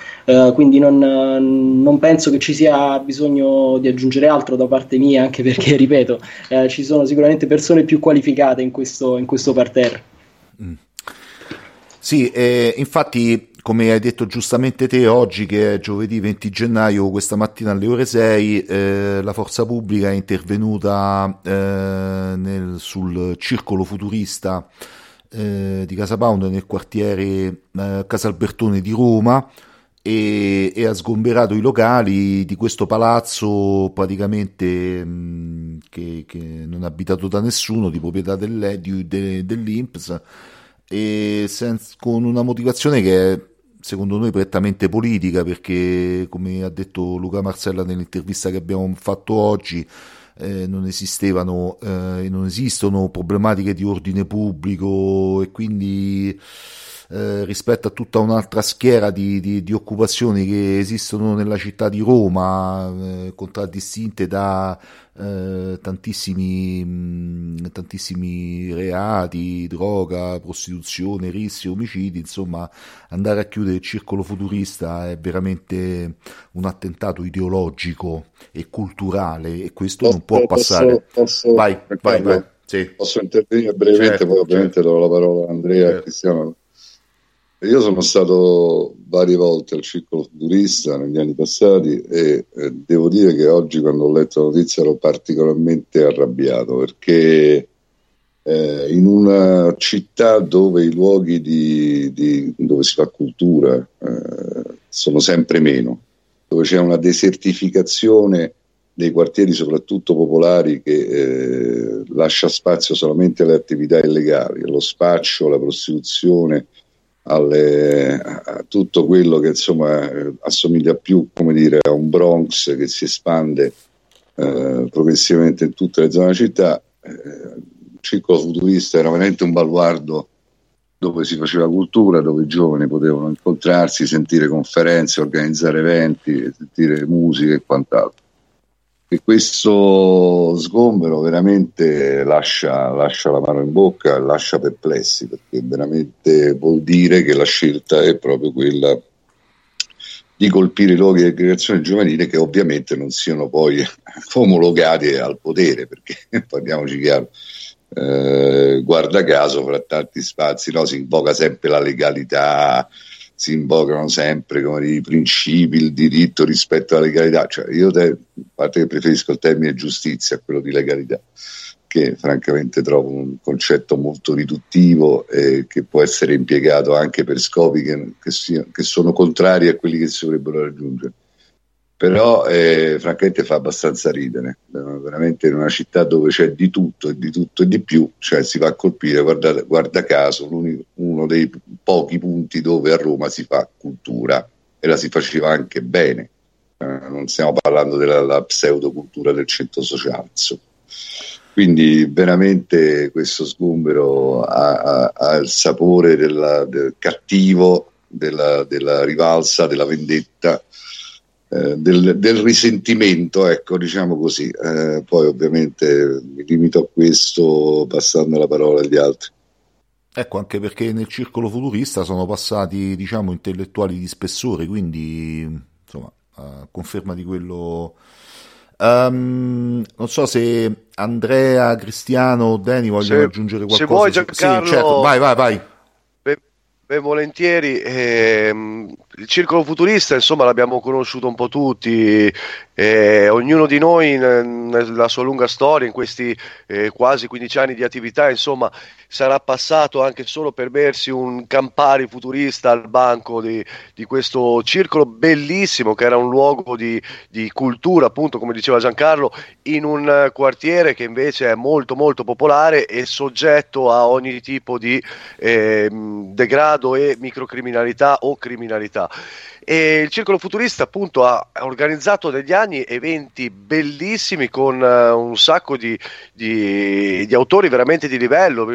quindi non, non penso che ci sia bisogno di aggiungere aggiungere altro da parte mia, anche perché, ripeto, eh, ci sono sicuramente persone più qualificate in questo, in questo parterre. Mm. Sì, eh, infatti, come hai detto giustamente te, oggi che è giovedì 20 gennaio, questa mattina alle ore 6, eh, la forza pubblica è intervenuta eh, nel, sul circolo futurista eh, di Casa Pound nel quartiere eh, Casalbertone di Roma e, e, ha sgomberato i locali di questo palazzo praticamente mh, che, che, non è abitato da nessuno, di proprietà del, di, de, dell'Inps, e senza, con una motivazione che è secondo noi prettamente politica, perché come ha detto Luca Marcella nell'intervista che abbiamo fatto oggi, eh, non esistevano e eh, non esistono problematiche di ordine pubblico e quindi eh, rispetto a tutta un'altra schiera di, di, di, occupazioni che esistono nella città di Roma, eh, contraddistinte da eh, tantissimi, mh, tantissimi reati, droga, prostituzione, rischi, omicidi, insomma andare a chiudere il circolo futurista è veramente un attentato ideologico e culturale e questo posso, non può passare. Posso, vai, vai, vai. Sì. Posso intervenire brevemente, certo, poi ovviamente certo. do la parola a Andrea certo. e Cristiano. Io sono stato varie volte al circolo futurista negli anni passati e eh, devo dire che oggi quando ho letto la notizia ero particolarmente arrabbiato perché eh, in una città dove i luoghi di, di, dove si fa cultura eh, sono sempre meno, dove c'è una desertificazione dei quartieri soprattutto popolari che eh, lascia spazio solamente alle attività illegali, allo spaccio, alla prostituzione, alle, a tutto quello che insomma assomiglia più dire, a un Bronx che si espande eh, progressivamente in tutte le zone della città. Eh, il circolo futurista era veramente un baluardo dove si faceva cultura, dove i giovani potevano incontrarsi, sentire conferenze, organizzare eventi, sentire musica e quant'altro che questo sgombero veramente lascia, lascia la mano in bocca, lascia perplessi, perché veramente vuol dire che la scelta è proprio quella di colpire i luoghi di aggregazione giovanile che ovviamente non siano poi omologati al potere, perché parliamoci chiaro, eh, guarda caso fra tanti spazi no, si invoca sempre la legalità, si invocano sempre come i principi, il diritto rispetto alla legalità. Cioè, io te, a parte che preferisco il termine giustizia a quello di legalità, che francamente trovo un concetto molto riduttivo e che può essere impiegato anche per scopi che, che, sia, che sono contrari a quelli che si dovrebbero raggiungere però eh, francamente fa abbastanza ridere, veramente in una città dove c'è di tutto e di tutto e di più, cioè si va a colpire, guarda, guarda caso, uno dei pochi punti dove a Roma si fa cultura e la si faceva anche bene, eh, non stiamo parlando della pseudocultura del centro sociale. Insomma. Quindi veramente questo sgombero ha, ha, ha il sapore della, del cattivo, della, della rivalsa, della vendetta eh, del, del, risentimento, ecco, diciamo così. Eh, poi ovviamente mi limito a questo passando la parola agli altri. Ecco, anche perché nel circolo futurista sono passati, diciamo, intellettuali di spessore, quindi, insomma, a conferma di quello... Um, non so se Andrea, Cristiano o Dani vogliono se, aggiungere qualcosa. Se vuoi Giancarlo... Sì, certo, vai, vai, vai. Ben volentieri. Ehm, il circolo futurista, insomma, l'abbiamo conosciuto un po' tutti, eh, ognuno di noi nella sua lunga storia, in questi eh, quasi 15 anni di attività, insomma, sarà passato anche solo per bersi un Campari futurista al banco di, di questo circolo bellissimo, che era un luogo di, di, cultura, appunto, come diceva Giancarlo, in un quartiere che invece è molto molto popolare e soggetto a ogni tipo di eh, degrado e microcriminalità o criminalità. E il Circolo Futurista appunto ha organizzato negli anni eventi bellissimi con uh, un sacco di, di, di, autori veramente di livello.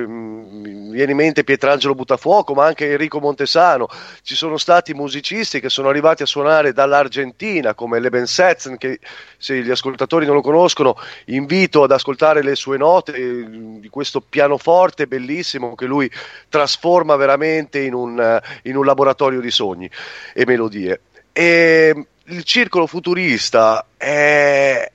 Viene in mente Pietrangelo Buttafuoco, ma anche Enrico Montesano. Ci sono stati musicisti che sono arrivati a suonare dall'Argentina, come Leben Setzen, che se gli ascoltatori non lo conoscono, invito ad ascoltare le sue note eh, di questo pianoforte bellissimo che lui trasforma veramente in un, in un laboratorio di sogni e melodie. E il circolo futurista è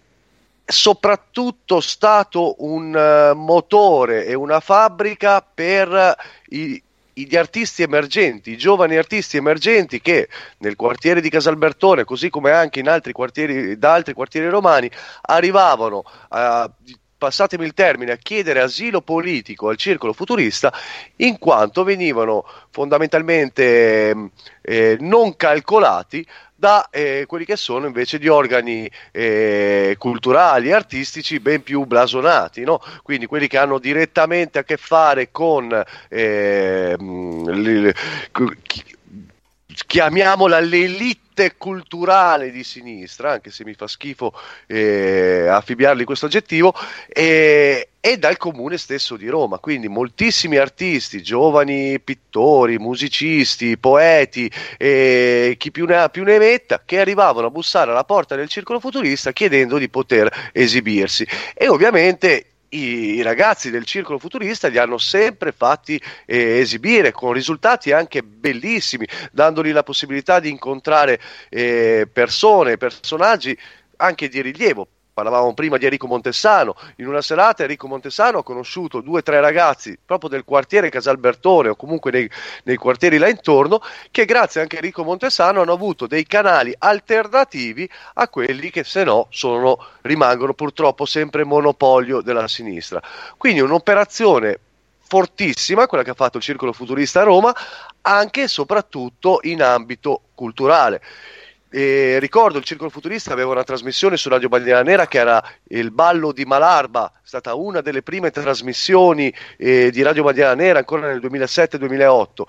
soprattutto stato un uh, motore e una fabbrica per i, gli artisti emergenti, i giovani artisti emergenti che nel quartiere di Casalbertone, così come anche in altri quartieri, da altri quartieri romani, arrivavano a passatemi il termine, a chiedere asilo politico al circolo futurista in quanto venivano fondamentalmente eh, non calcolati da eh, quelli che sono invece di organi eh, culturali e artistici ben più blasonati, no? quindi quelli che hanno direttamente a che fare con eh, chiamiamola l'elite culturale di sinistra, anche se mi fa schifo eh, affibbiargli questo aggettivo, eh, e dal comune stesso di Roma. Quindi moltissimi artisti, giovani pittori, musicisti, poeti, eh, chi più ne ha più ne metta, che arrivavano a bussare alla porta del circolo futurista chiedendo di poter esibirsi. E ovviamente i, ragazzi del circolo futurista li hanno sempre fatti eh, esibire con risultati anche bellissimi, dandogli la possibilità di incontrare eh, persone, personaggi anche di rilievo parlavamo prima di Enrico Montessano, in una serata Enrico Montessano ha conosciuto due o tre ragazzi proprio del quartiere Casalbertone o comunque nei, nei, quartieri là intorno che grazie anche a Enrico Montessano hanno avuto dei canali alternativi a quelli che se no sono, rimangono purtroppo sempre monopolio della sinistra. Quindi un'operazione fortissima, quella che ha fatto il Circolo Futurista a Roma, anche e soprattutto in ambito culturale. E ricordo il Circolo Futurista aveva una trasmissione su Radio Bandiera Nera che era il ballo di Malarba, è stata una delle prime trasmissioni eh, di Radio Bandiera Nera ancora nel 2007-2008.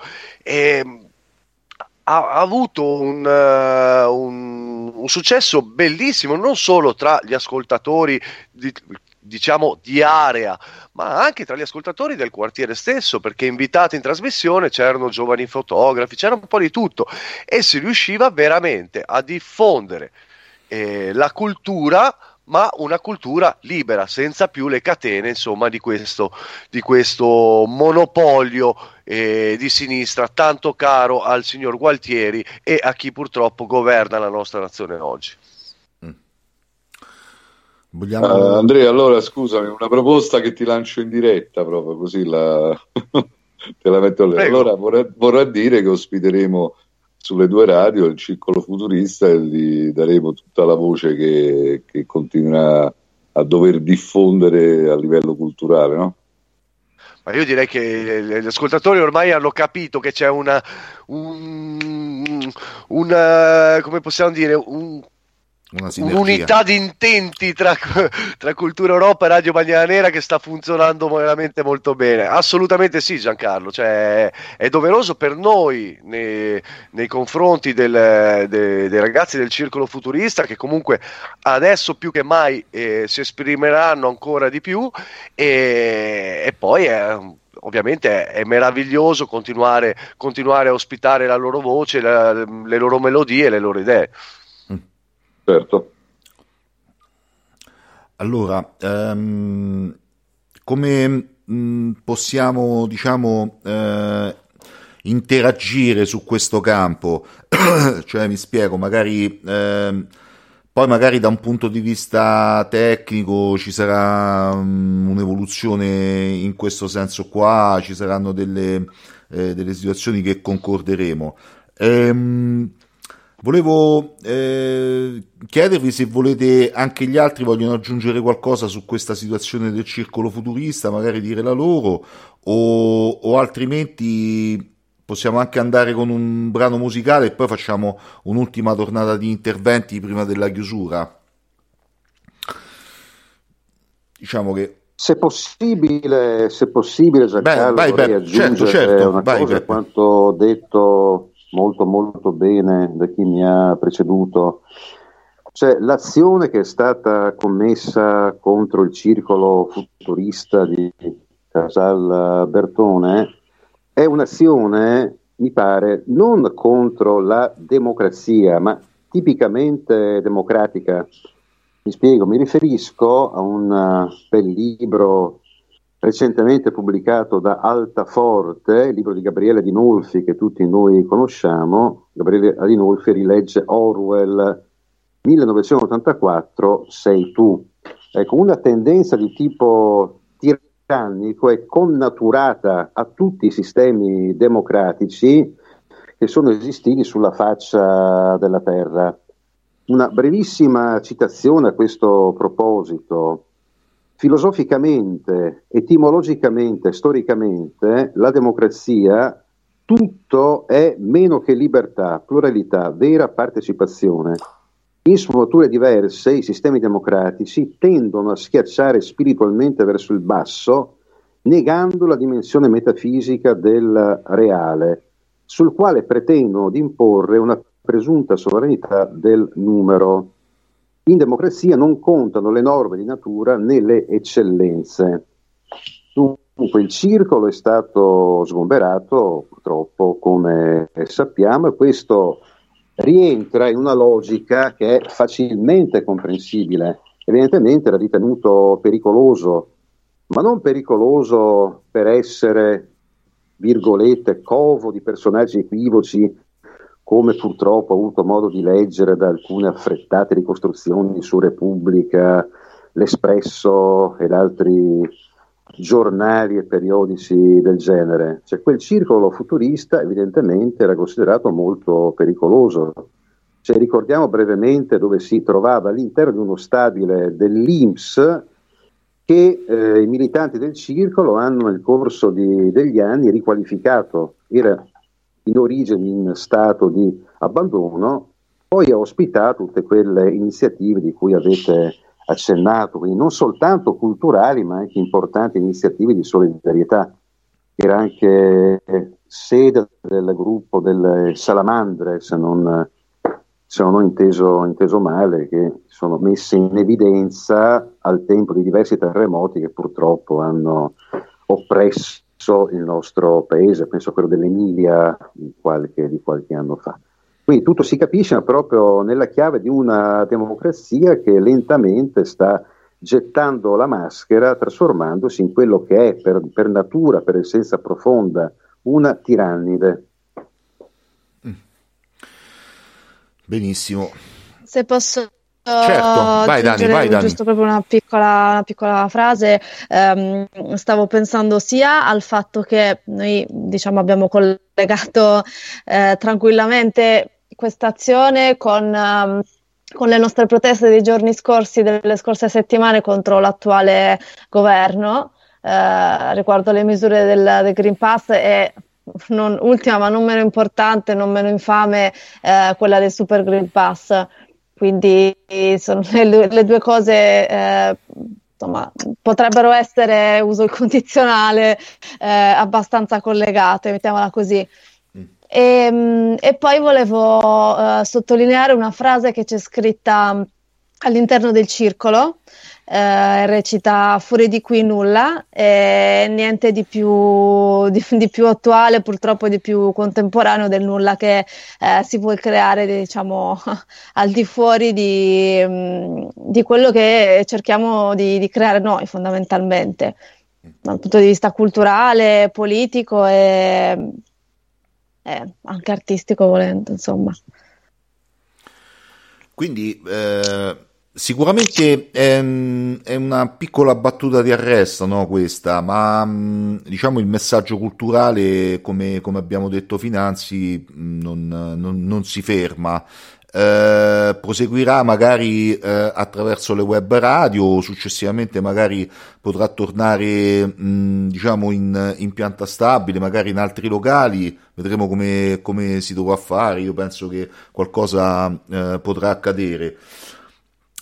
E, ha, ha avuto un, uh, un, un, successo bellissimo non solo tra gli ascoltatori di, diciamo di area, ma anche tra gli ascoltatori del quartiere stesso, perché invitati in trasmissione c'erano giovani fotografi, c'era un po' di tutto e si riusciva veramente a diffondere eh, la cultura ma una cultura libera, senza più le catene insomma, di, questo, di questo monopolio eh, di sinistra tanto caro al signor Gualtieri e a chi purtroppo governa la nostra nazione oggi. Vogliamo... Uh, Andrea, allora scusami, una proposta che ti lancio in diretta proprio così la... te la metto lì. Allora vorrà, vorrà, dire che ospiteremo sulle due radio il circolo futurista e gli daremo tutta la voce che, che continuerà a dover diffondere a livello culturale, no? Ma io direi che gli ascoltatori ormai hanno capito che c'è una, un, una come possiamo dire, un un'unità di intenti tra, tra, Cultura Europa e Radio Bandiera Nera che sta funzionando veramente molto bene. Assolutamente sì, Giancarlo. Cioè, è doveroso per noi nei, nei confronti del, de, dei ragazzi del circolo futurista che comunque adesso più che mai eh, si esprimeranno ancora di più e, e poi è ovviamente è meraviglioso continuare, continuare, a ospitare la loro voce, la, le loro melodie le loro idee. Certo. Allora, um, come mm, possiamo, diciamo, eh, interagire su questo campo? cioè, mi spiego, magari... Eh, poi magari da un punto di vista tecnico ci sarà um, un'evoluzione in questo senso qua, ci saranno delle, eh, delle situazioni che concorderemo. Ehm, Volevo eh, chiedervi se volete anche gli altri vogliono aggiungere qualcosa su questa situazione del circolo futurista, magari dire la loro, o, o altrimenti possiamo anche andare con un brano musicale e poi facciamo un'ultima tornata di interventi prima della chiusura. Diciamo che se possibile, se possibile Giancarlo, Beh, vai, vorrei certo, aggiungere certo, certo, una vai, cosa a quanto detto molto molto bene da chi mi ha preceduto. Cioè, l'azione che è stata commessa contro il circolo futurista di Casal Bertone è un'azione, mi pare, non contro la democrazia, ma tipicamente democratica. Mi spiego, mi riferisco a un bel libro recentemente pubblicato da Altaforte, il libro di Gabriele Dinolfi che tutti noi conosciamo. Gabriele Dinolfi rilegge Orwell 1984, Sei tu. Ecco, una tendenza di tipo tirannico è connaturata a tutti i sistemi democratici che sono esistiti sulla faccia della terra. Una brevissima citazione a questo proposito filosoficamente, etimologicamente, storicamente, la democrazia tutto è meno che libertà, pluralità, vera partecipazione. In sfumature diverse i sistemi democratici tendono a schiacciare spiritualmente verso il basso, negando la dimensione metafisica del reale, sul quale pretendono di imporre una presunta sovranità del numero. In democrazia non contano le norme di natura né le eccellenze. Dunque il circolo è stato sgomberato purtroppo come sappiamo e questo rientra in una logica che è facilmente comprensibile. Evidentemente era ritenuto pericoloso, ma non pericoloso per essere, virgolette, covo di personaggi equivoci, come purtroppo ho avuto modo di leggere da alcune affrettate ricostruzioni su Repubblica, L'Espresso ed altri giornali e periodici del genere. Cioè, quel circolo futurista evidentemente era considerato molto pericoloso. Cioè, ricordiamo brevemente dove si trovava all'interno di uno stabile dell'INPS che eh, i militanti del circolo hanno nel corso di, degli anni riqualificato. Era in origine in stato di abbandono, poi ha ospitato tutte quelle iniziative di cui avete accennato, quindi non soltanto culturali ma anche importanti iniziative di solidarietà. Era anche sede del gruppo delle salamandre, se non, se non ho inteso, inteso male, che sono messe in evidenza al tempo di diversi terremoti che purtroppo hanno oppresso il nostro paese, penso a quello dell'Emilia di qualche, di qualche anno fa. Quindi tutto si capisce proprio nella chiave di una democrazia che lentamente sta gettando la maschera, trasformandosi in quello che è per, per natura, per essenza profonda, una tirannide. Mm. Benissimo. Se posso Certo, vai Dani, vai Dani. Giusto proprio una piccola, una piccola frase, um, stavo pensando sia al fatto che noi diciamo abbiamo collegato eh, tranquillamente questa azione con, um, con, le nostre proteste dei giorni scorsi, delle scorse settimane contro l'attuale governo, uh, riguardo le misure del, del Green Pass e non, ultima ma non meno importante, non meno infame, uh, quella del Super Green Pass. Quindi sono le, le due cose eh, insomma, potrebbero essere, uso il condizionale, eh, abbastanza collegate, mettiamola così. E, ehm, e poi volevo uh, sottolineare una frase che c'è scritta all'interno del circolo, eh, recita fuori di qui nulla, e niente di più, di, di più, attuale, purtroppo di più contemporaneo del nulla che eh, si può creare, diciamo, al di fuori di, mm, di quello che cerchiamo di, di creare noi fondamentalmente, dal punto di vista culturale, politico e eh, anche artistico volendo, insomma. Quindi eh, sicuramente è, è, una piccola battuta di arresto no, questa, ma mm, diciamo il messaggio culturale, come, come abbiamo detto Finanzi, non, non, non si ferma. Eh, proseguirà magari eh, attraverso le web radio, successivamente magari potrà tornare mh, diciamo in, in, pianta stabile, magari in altri locali, vedremo come, come si dovrà fare, io penso che qualcosa eh, potrà accadere.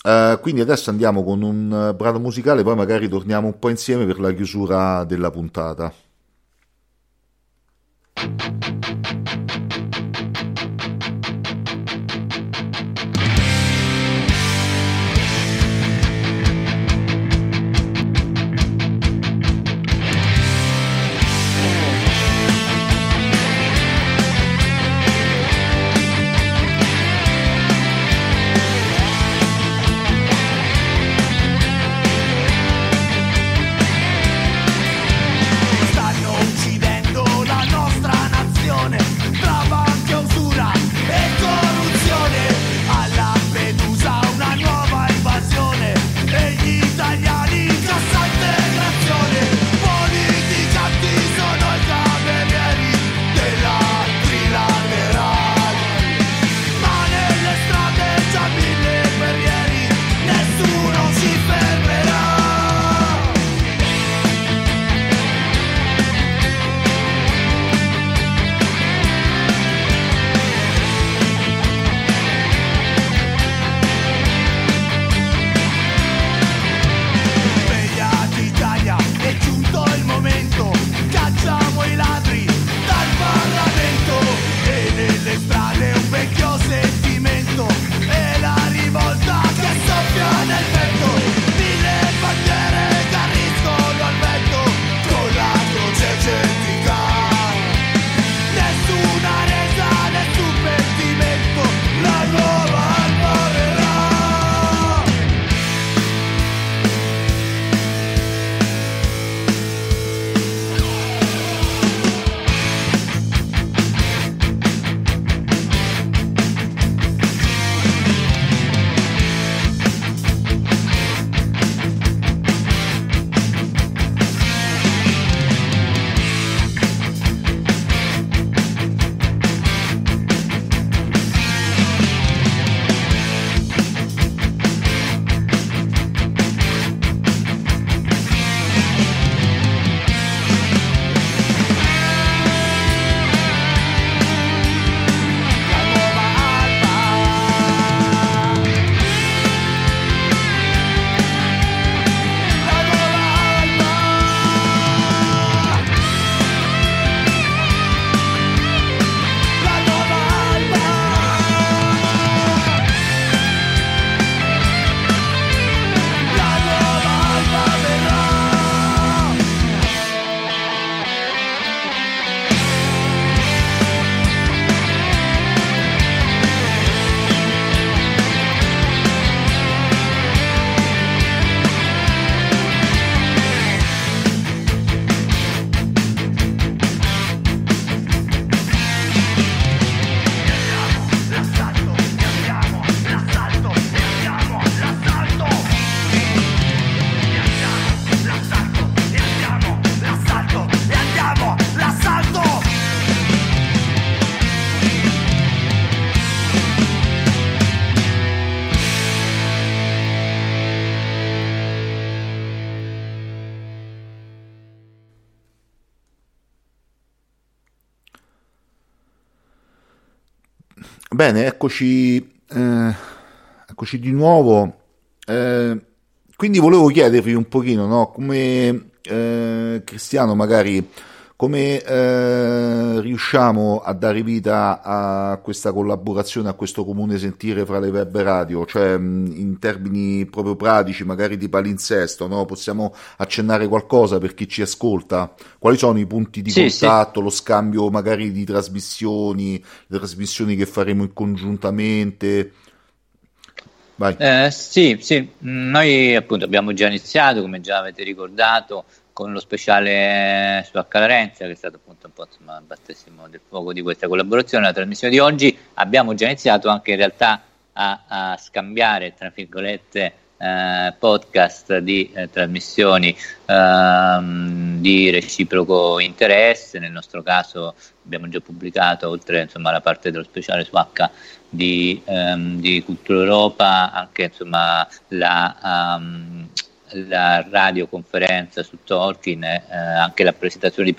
Uh, quindi adesso andiamo con un brano musicale, poi magari torniamo un po' insieme per la chiusura della puntata. Bene, eccoci, eh, eccoci di nuovo. Eh, quindi volevo chiedervi un pochino, no, come eh, Cristiano magari come eh, riusciamo a dare vita a questa collaborazione, a questo comune sentire fra le web radio, cioè in termini proprio pratici, magari di palinsesto, no? possiamo accennare qualcosa per chi ci ascolta? Quali sono i punti di sì, contatto, sì. lo scambio magari di trasmissioni, le trasmissioni che faremo congiuntamente? Eh, sì, sì, noi appunto abbiamo già iniziato, come già avete ricordato, con lo speciale su Accadrenza, che è stato appunto un po' insomma, il battesimo del fuoco di questa collaborazione. La trasmissione di oggi abbiamo già iniziato anche in realtà a, a scambiare, tra virgolette, eh, podcast di eh, trasmissioni ehm, di reciproco interesse. Nel nostro caso abbiamo già pubblicato, oltre insomma, alla parte dello speciale su H di, ehm, di Cultura Europa, anche insomma, la. Um, la radioconferenza su Tolkien, eh, anche la presentazione di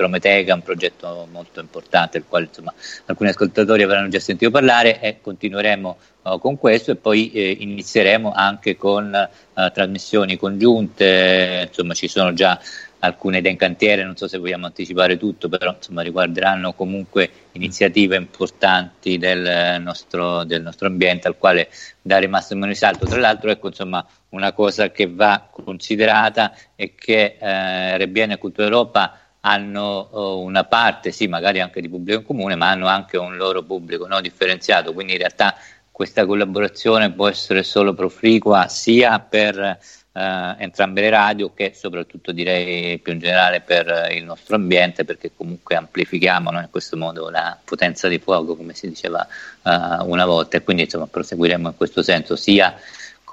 è un progetto molto importante, del quale insomma, alcuni ascoltatori avranno già sentito parlare e continueremo uh, con questo e poi eh, inizieremo anche con uh, trasmissioni congiunte, insomma ci sono già alcune idee in cantiere, non so se vogliamo anticipare tutto, però insomma, riguarderanno comunque iniziative importanti del nostro, del nostro ambiente al quale dare massimo risalto. Tra l'altro, ecco, insomma, una cosa che va considerata è che eh, RBN e Cultura Europa hanno oh, una parte, sì, magari anche di pubblico in comune, ma hanno anche un loro pubblico no, differenziato, quindi in realtà questa collaborazione può essere solo profligua sia per eh, entrambe le radio che soprattutto direi più in generale per il nostro ambiente perché comunque amplifichiamo no, in questo modo la potenza di fuoco come si diceva eh, una volta e quindi insomma proseguiremo in questo senso sia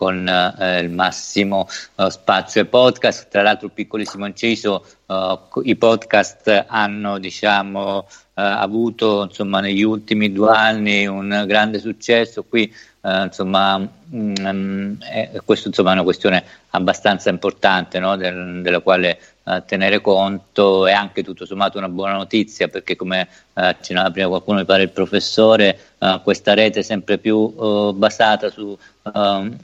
con eh, il massimo uh, spazio ai podcast. Tra l'altro, piccolissimo inciso, uh, i podcast hanno diciamo, uh, avuto insomma, negli ultimi due anni un grande successo. Qui Uh, insomma, mh, mm, è, questo insomma, è una questione abbastanza importante no? Del, della quale uh, tenere conto e anche tutto sommato una buona notizia perché come uh, accennava prima qualcuno mi pare il professore questa rete sempre più basata su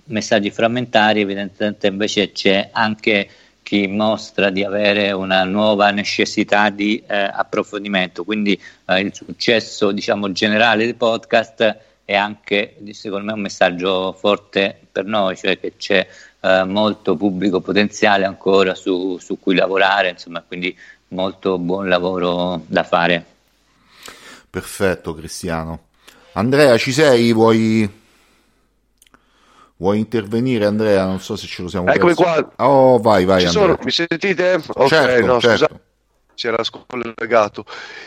messaggi frammentari evidentemente invece c'è anche chi mostra di avere una nuova necessità di eh, approfondimento quindi il successo diciamo generale dei podcast è anche secondo me un messaggio forte per noi, cioè che c'è eh, molto pubblico potenziale ancora su, su, cui lavorare, insomma, quindi molto buon lavoro da fare. Perfetto Cristiano. Andrea, ci sei? Vuoi, Vuoi intervenire Andrea? Non so se ce lo siamo Eccomi perso. qua. Oh, vai, vai. Ci sono, mi sentite? Ok, certo, no, certo. scusate si era scollegato.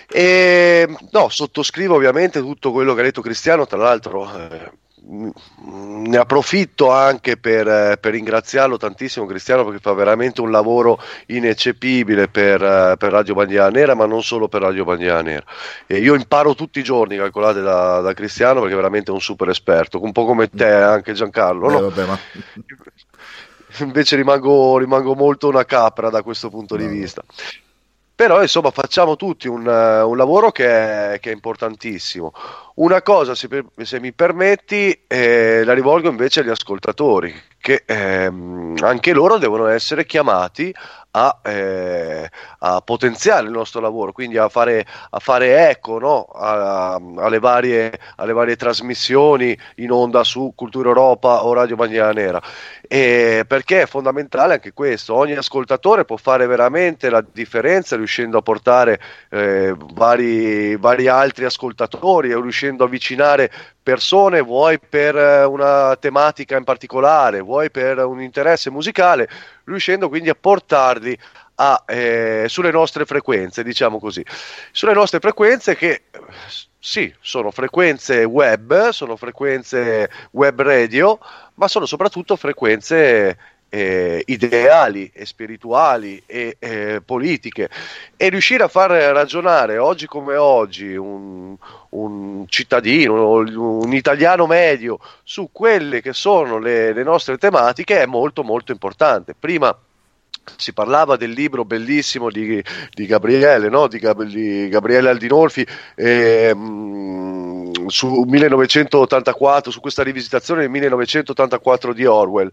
E, no, sottoscrivo ovviamente tutto quello che ha detto Cristiano, tra l'altro eh, ne approfitto anche per, per, ringraziarlo tantissimo Cristiano perché fa veramente un lavoro ineccepibile per, per, Radio Bandiera Nera ma non solo per Radio Bandiera Nera e io imparo tutti i giorni calcolate da, da, Cristiano perché è veramente un super esperto un po' come te anche Giancarlo no? vabbè, ma... invece rimango, rimango, molto una capra da questo punto no. di vista però insomma facciamo tutti un, uh, un lavoro che è, che è, importantissimo. Una cosa, se, se mi permetti, eh, la rivolgo invece agli ascoltatori, che ehm, anche loro devono essere chiamati a, eh, a, potenziare il nostro lavoro, quindi a fare, a fare eco no? a, alle, varie, alle, varie, trasmissioni in onda su Cultura Europa o Radio Bandiera Nera. E perché è fondamentale anche questo, ogni ascoltatore può fare veramente la differenza riuscendo a portare eh, vari, vari altri ascoltatori e riuscendo a avvicinare persone, vuoi per eh, una tematica in particolare, vuoi per un interesse musicale, riuscendo quindi a portarli a, eh, sulle nostre frequenze, diciamo così, sulle nostre frequenze che sì, sono frequenze web, sono frequenze web radio, ma sono soprattutto frequenze eh, ideali e spirituali e eh, politiche e riuscire a far ragionare oggi come oggi un, un, cittadino, un italiano medio su quelle che sono le, le nostre tematiche è molto molto importante. Prima si parlava del libro bellissimo di, di Gabriele, no? di, Gab- di, Gabriele Aldinolfi, eh, su 1984, su questa rivisitazione del 1984 di Orwell.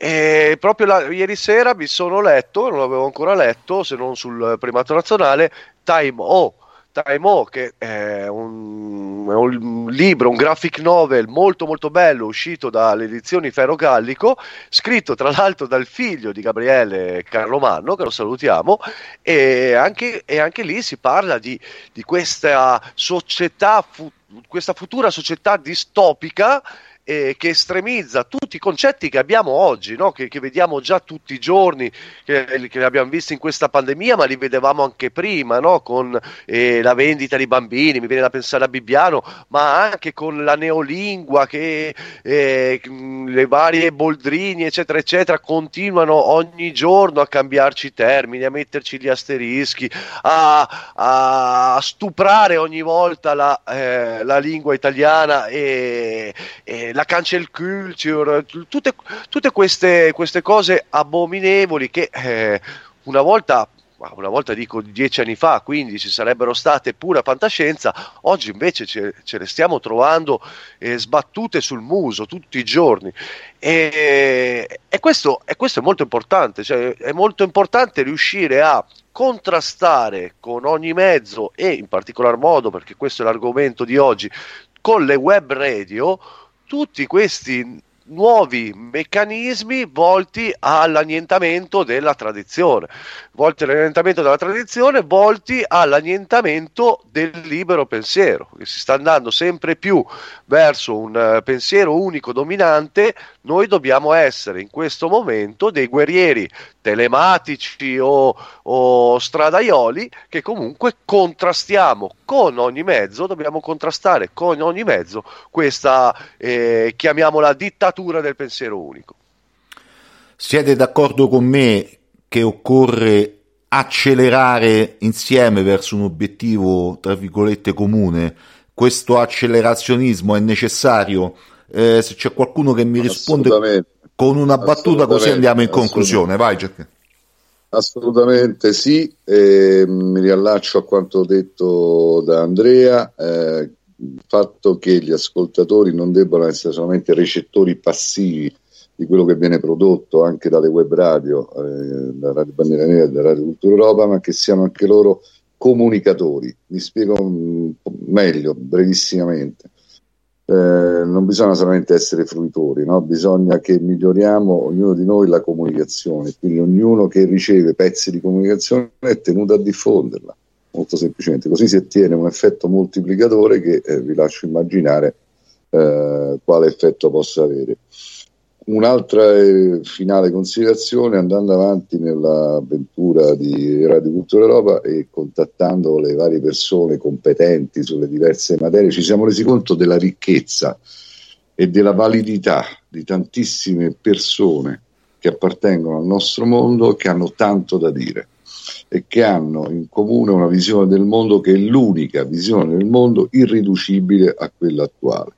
E proprio la, ieri sera mi sono letto, non l'avevo ancora letto se non sul primato nazionale, Time O. Time O, che è un, è un, libro, un graphic novel molto molto bello uscito dalle edizioni Ferro Gallico, scritto tra l'altro dal figlio di Gabriele Carlo Manno, che lo salutiamo, e anche, e anche lì si parla di, di questa società, fu, questa futura società distopica eh, che estremizza tutti i concetti che abbiamo oggi, no? che, che, vediamo già tutti i giorni, che, che, abbiamo visto in questa pandemia, ma li vedevamo anche prima, no? con eh, la vendita di bambini, mi viene da pensare a Bibbiano, ma anche con la neolingua, che eh, le varie boldrini, eccetera, eccetera, continuano ogni giorno a cambiarci i termini, a metterci gli asterischi, a, a stuprare ogni volta la, eh, la lingua italiana e, e la cancel culture, tutte, tutte queste, queste, cose abominevoli che eh, una volta una volta dico dieci anni fa, quindi ci sarebbero state pura fantascienza, oggi invece ce, ce le stiamo trovando eh, sbattute sul muso tutti i giorni. E, e, questo, e questo, è molto importante, cioè, è molto importante riuscire a contrastare con ogni mezzo e in particolar modo, perché questo è l'argomento di oggi, con le web radio tutti questi nuovi meccanismi volti all'annientamento della tradizione, volti all'annientamento della tradizione, volti all'annientamento del libero pensiero, che si sta andando sempre più verso un uh, pensiero unico dominante, noi dobbiamo essere in questo momento dei guerrieri telematici o, o stradaioli che comunque contrastiamo con ogni mezzo, dobbiamo contrastare con ogni mezzo questa, eh, chiamiamola dittatura del pensiero unico. Siete d'accordo con me che occorre accelerare insieme verso un obiettivo, tra virgolette, comune? Questo accelerazionismo è necessario? Eh, se c'è qualcuno che mi risponde con una battuta così andiamo in conclusione. Vai Jack. Assolutamente sì, eh, mi riallaccio a quanto detto da Andrea, eh, il fatto che gli ascoltatori non debbano essere solamente recettori passivi di quello che viene prodotto anche dalle web radio, eh, da Radio Bandiera Nera e da Radio Cultura Europa, ma che siano anche loro comunicatori. Mi spiego meglio, brevissimamente eh, non bisogna solamente essere fruitori, no? bisogna che miglioriamo ognuno di noi la comunicazione, quindi ognuno che riceve pezzi di comunicazione è tenuto a diffonderla, molto semplicemente, così si ottiene un effetto moltiplicatore che eh, vi lascio immaginare eh, quale effetto possa avere. Un'altra eh, finale considerazione, andando avanti nell'avventura di Radio Cultura Europa e contattando le varie persone competenti sulle diverse materie, ci siamo resi conto della ricchezza e della validità di tantissime persone che appartengono al nostro mondo, che hanno tanto da dire e che hanno in comune una visione del mondo che è l'unica visione del mondo irriducibile a quella attuale.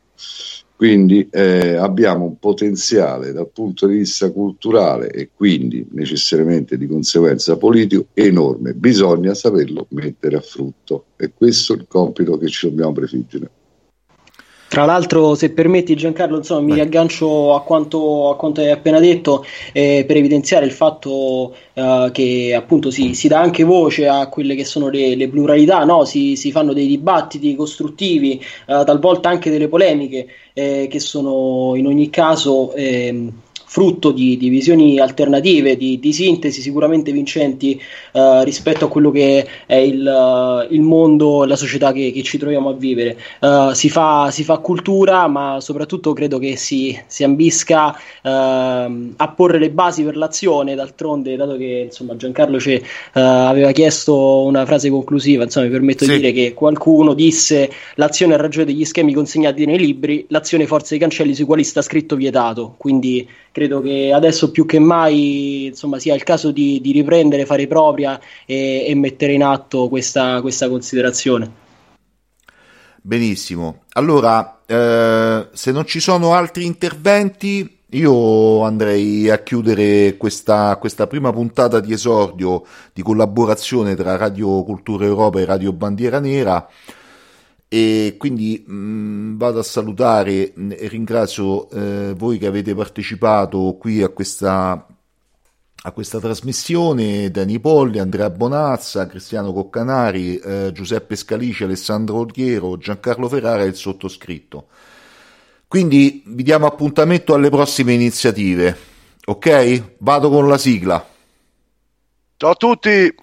Quindi eh, abbiamo un potenziale dal punto di vista culturale e quindi necessariamente di conseguenza politico enorme. Bisogna saperlo mettere a frutto e questo è il compito che ci dobbiamo prefiggere. Tra l'altro, se permetti Giancarlo, insomma, mi riaggancio a quanto, a quanto, hai appena detto eh, per evidenziare il fatto eh, che appunto si, si, dà anche voce a quelle che sono le, le pluralità, no? si, si, fanno dei dibattiti costruttivi, eh, talvolta anche delle polemiche eh, che sono in ogni caso ehm, frutto di, di visioni alternative, di, di, sintesi sicuramente vincenti uh, rispetto a quello che è il, uh, il mondo, la società che, che, ci troviamo a vivere. Uh, si, fa, si, fa, cultura, ma soprattutto credo che si, si ambisca ehm, a porre le basi per l'azione. D'altronde, dato che insomma, Giancarlo ci aveva chiesto una frase conclusiva, insomma, mi permetto sì. di dire che qualcuno disse l'azione ha ragione degli schemi consegnati nei libri, l'azione forza dei cancelli sui quali sta scritto vietato. Quindi credo che adesso più che mai insomma, sia il caso di, di riprendere, fare propria e, e mettere in atto questa, questa considerazione. Benissimo, allora eh, se non ci sono altri interventi io andrei a chiudere questa, questa, prima puntata di esordio di collaborazione tra Radio Cultura Europa e Radio Bandiera Nera e quindi mh, vado a salutare e ringrazio eh, voi che avete partecipato qui a questa, a questa trasmissione, Dani Polli, Andrea Bonazza, Cristiano Coccanari, eh, Giuseppe Scalici, Alessandro Olghiero, Giancarlo Ferrara e il sottoscritto. Quindi vi diamo appuntamento alle prossime iniziative, ok? Vado con la sigla. Ciao a tutti!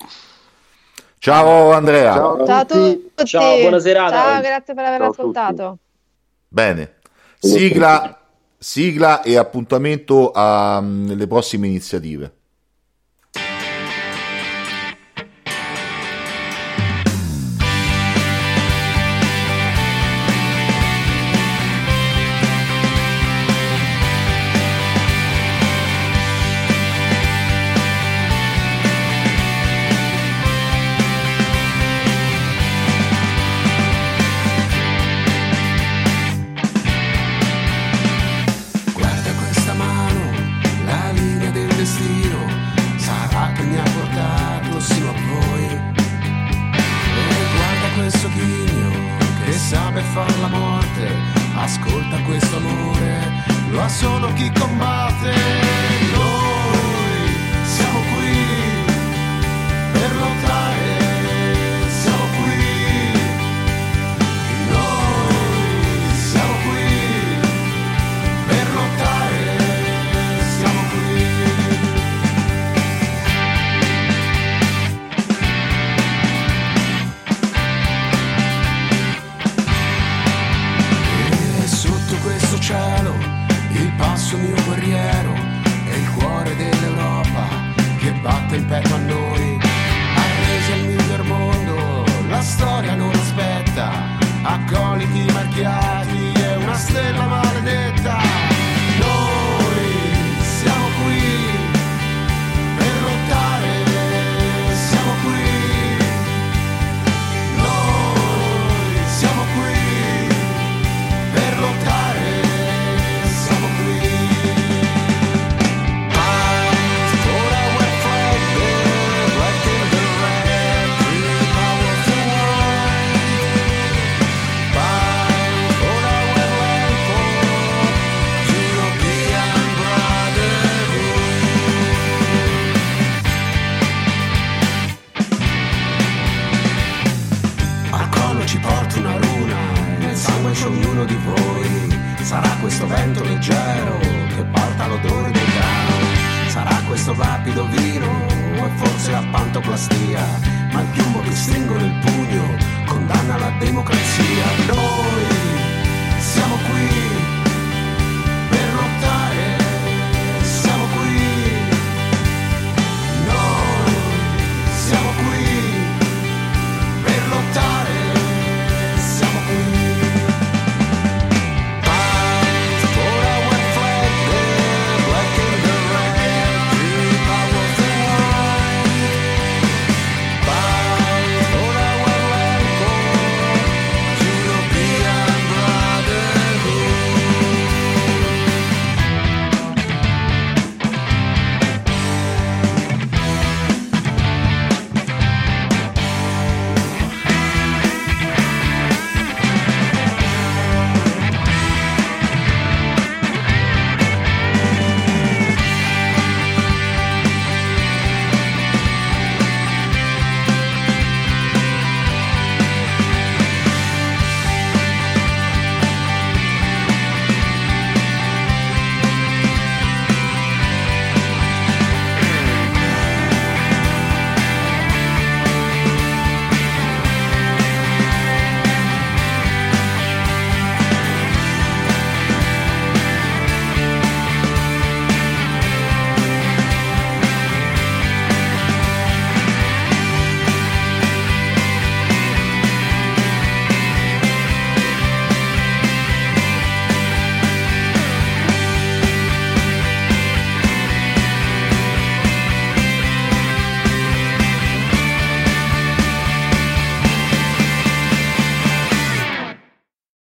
Ciao Andrea. Ciao, Ciao a tutti. Ciao, buona serata. Ciao, grazie per aver Ciao ascoltato. Bene. Sigla, sigla e appuntamento alle prossime iniziative.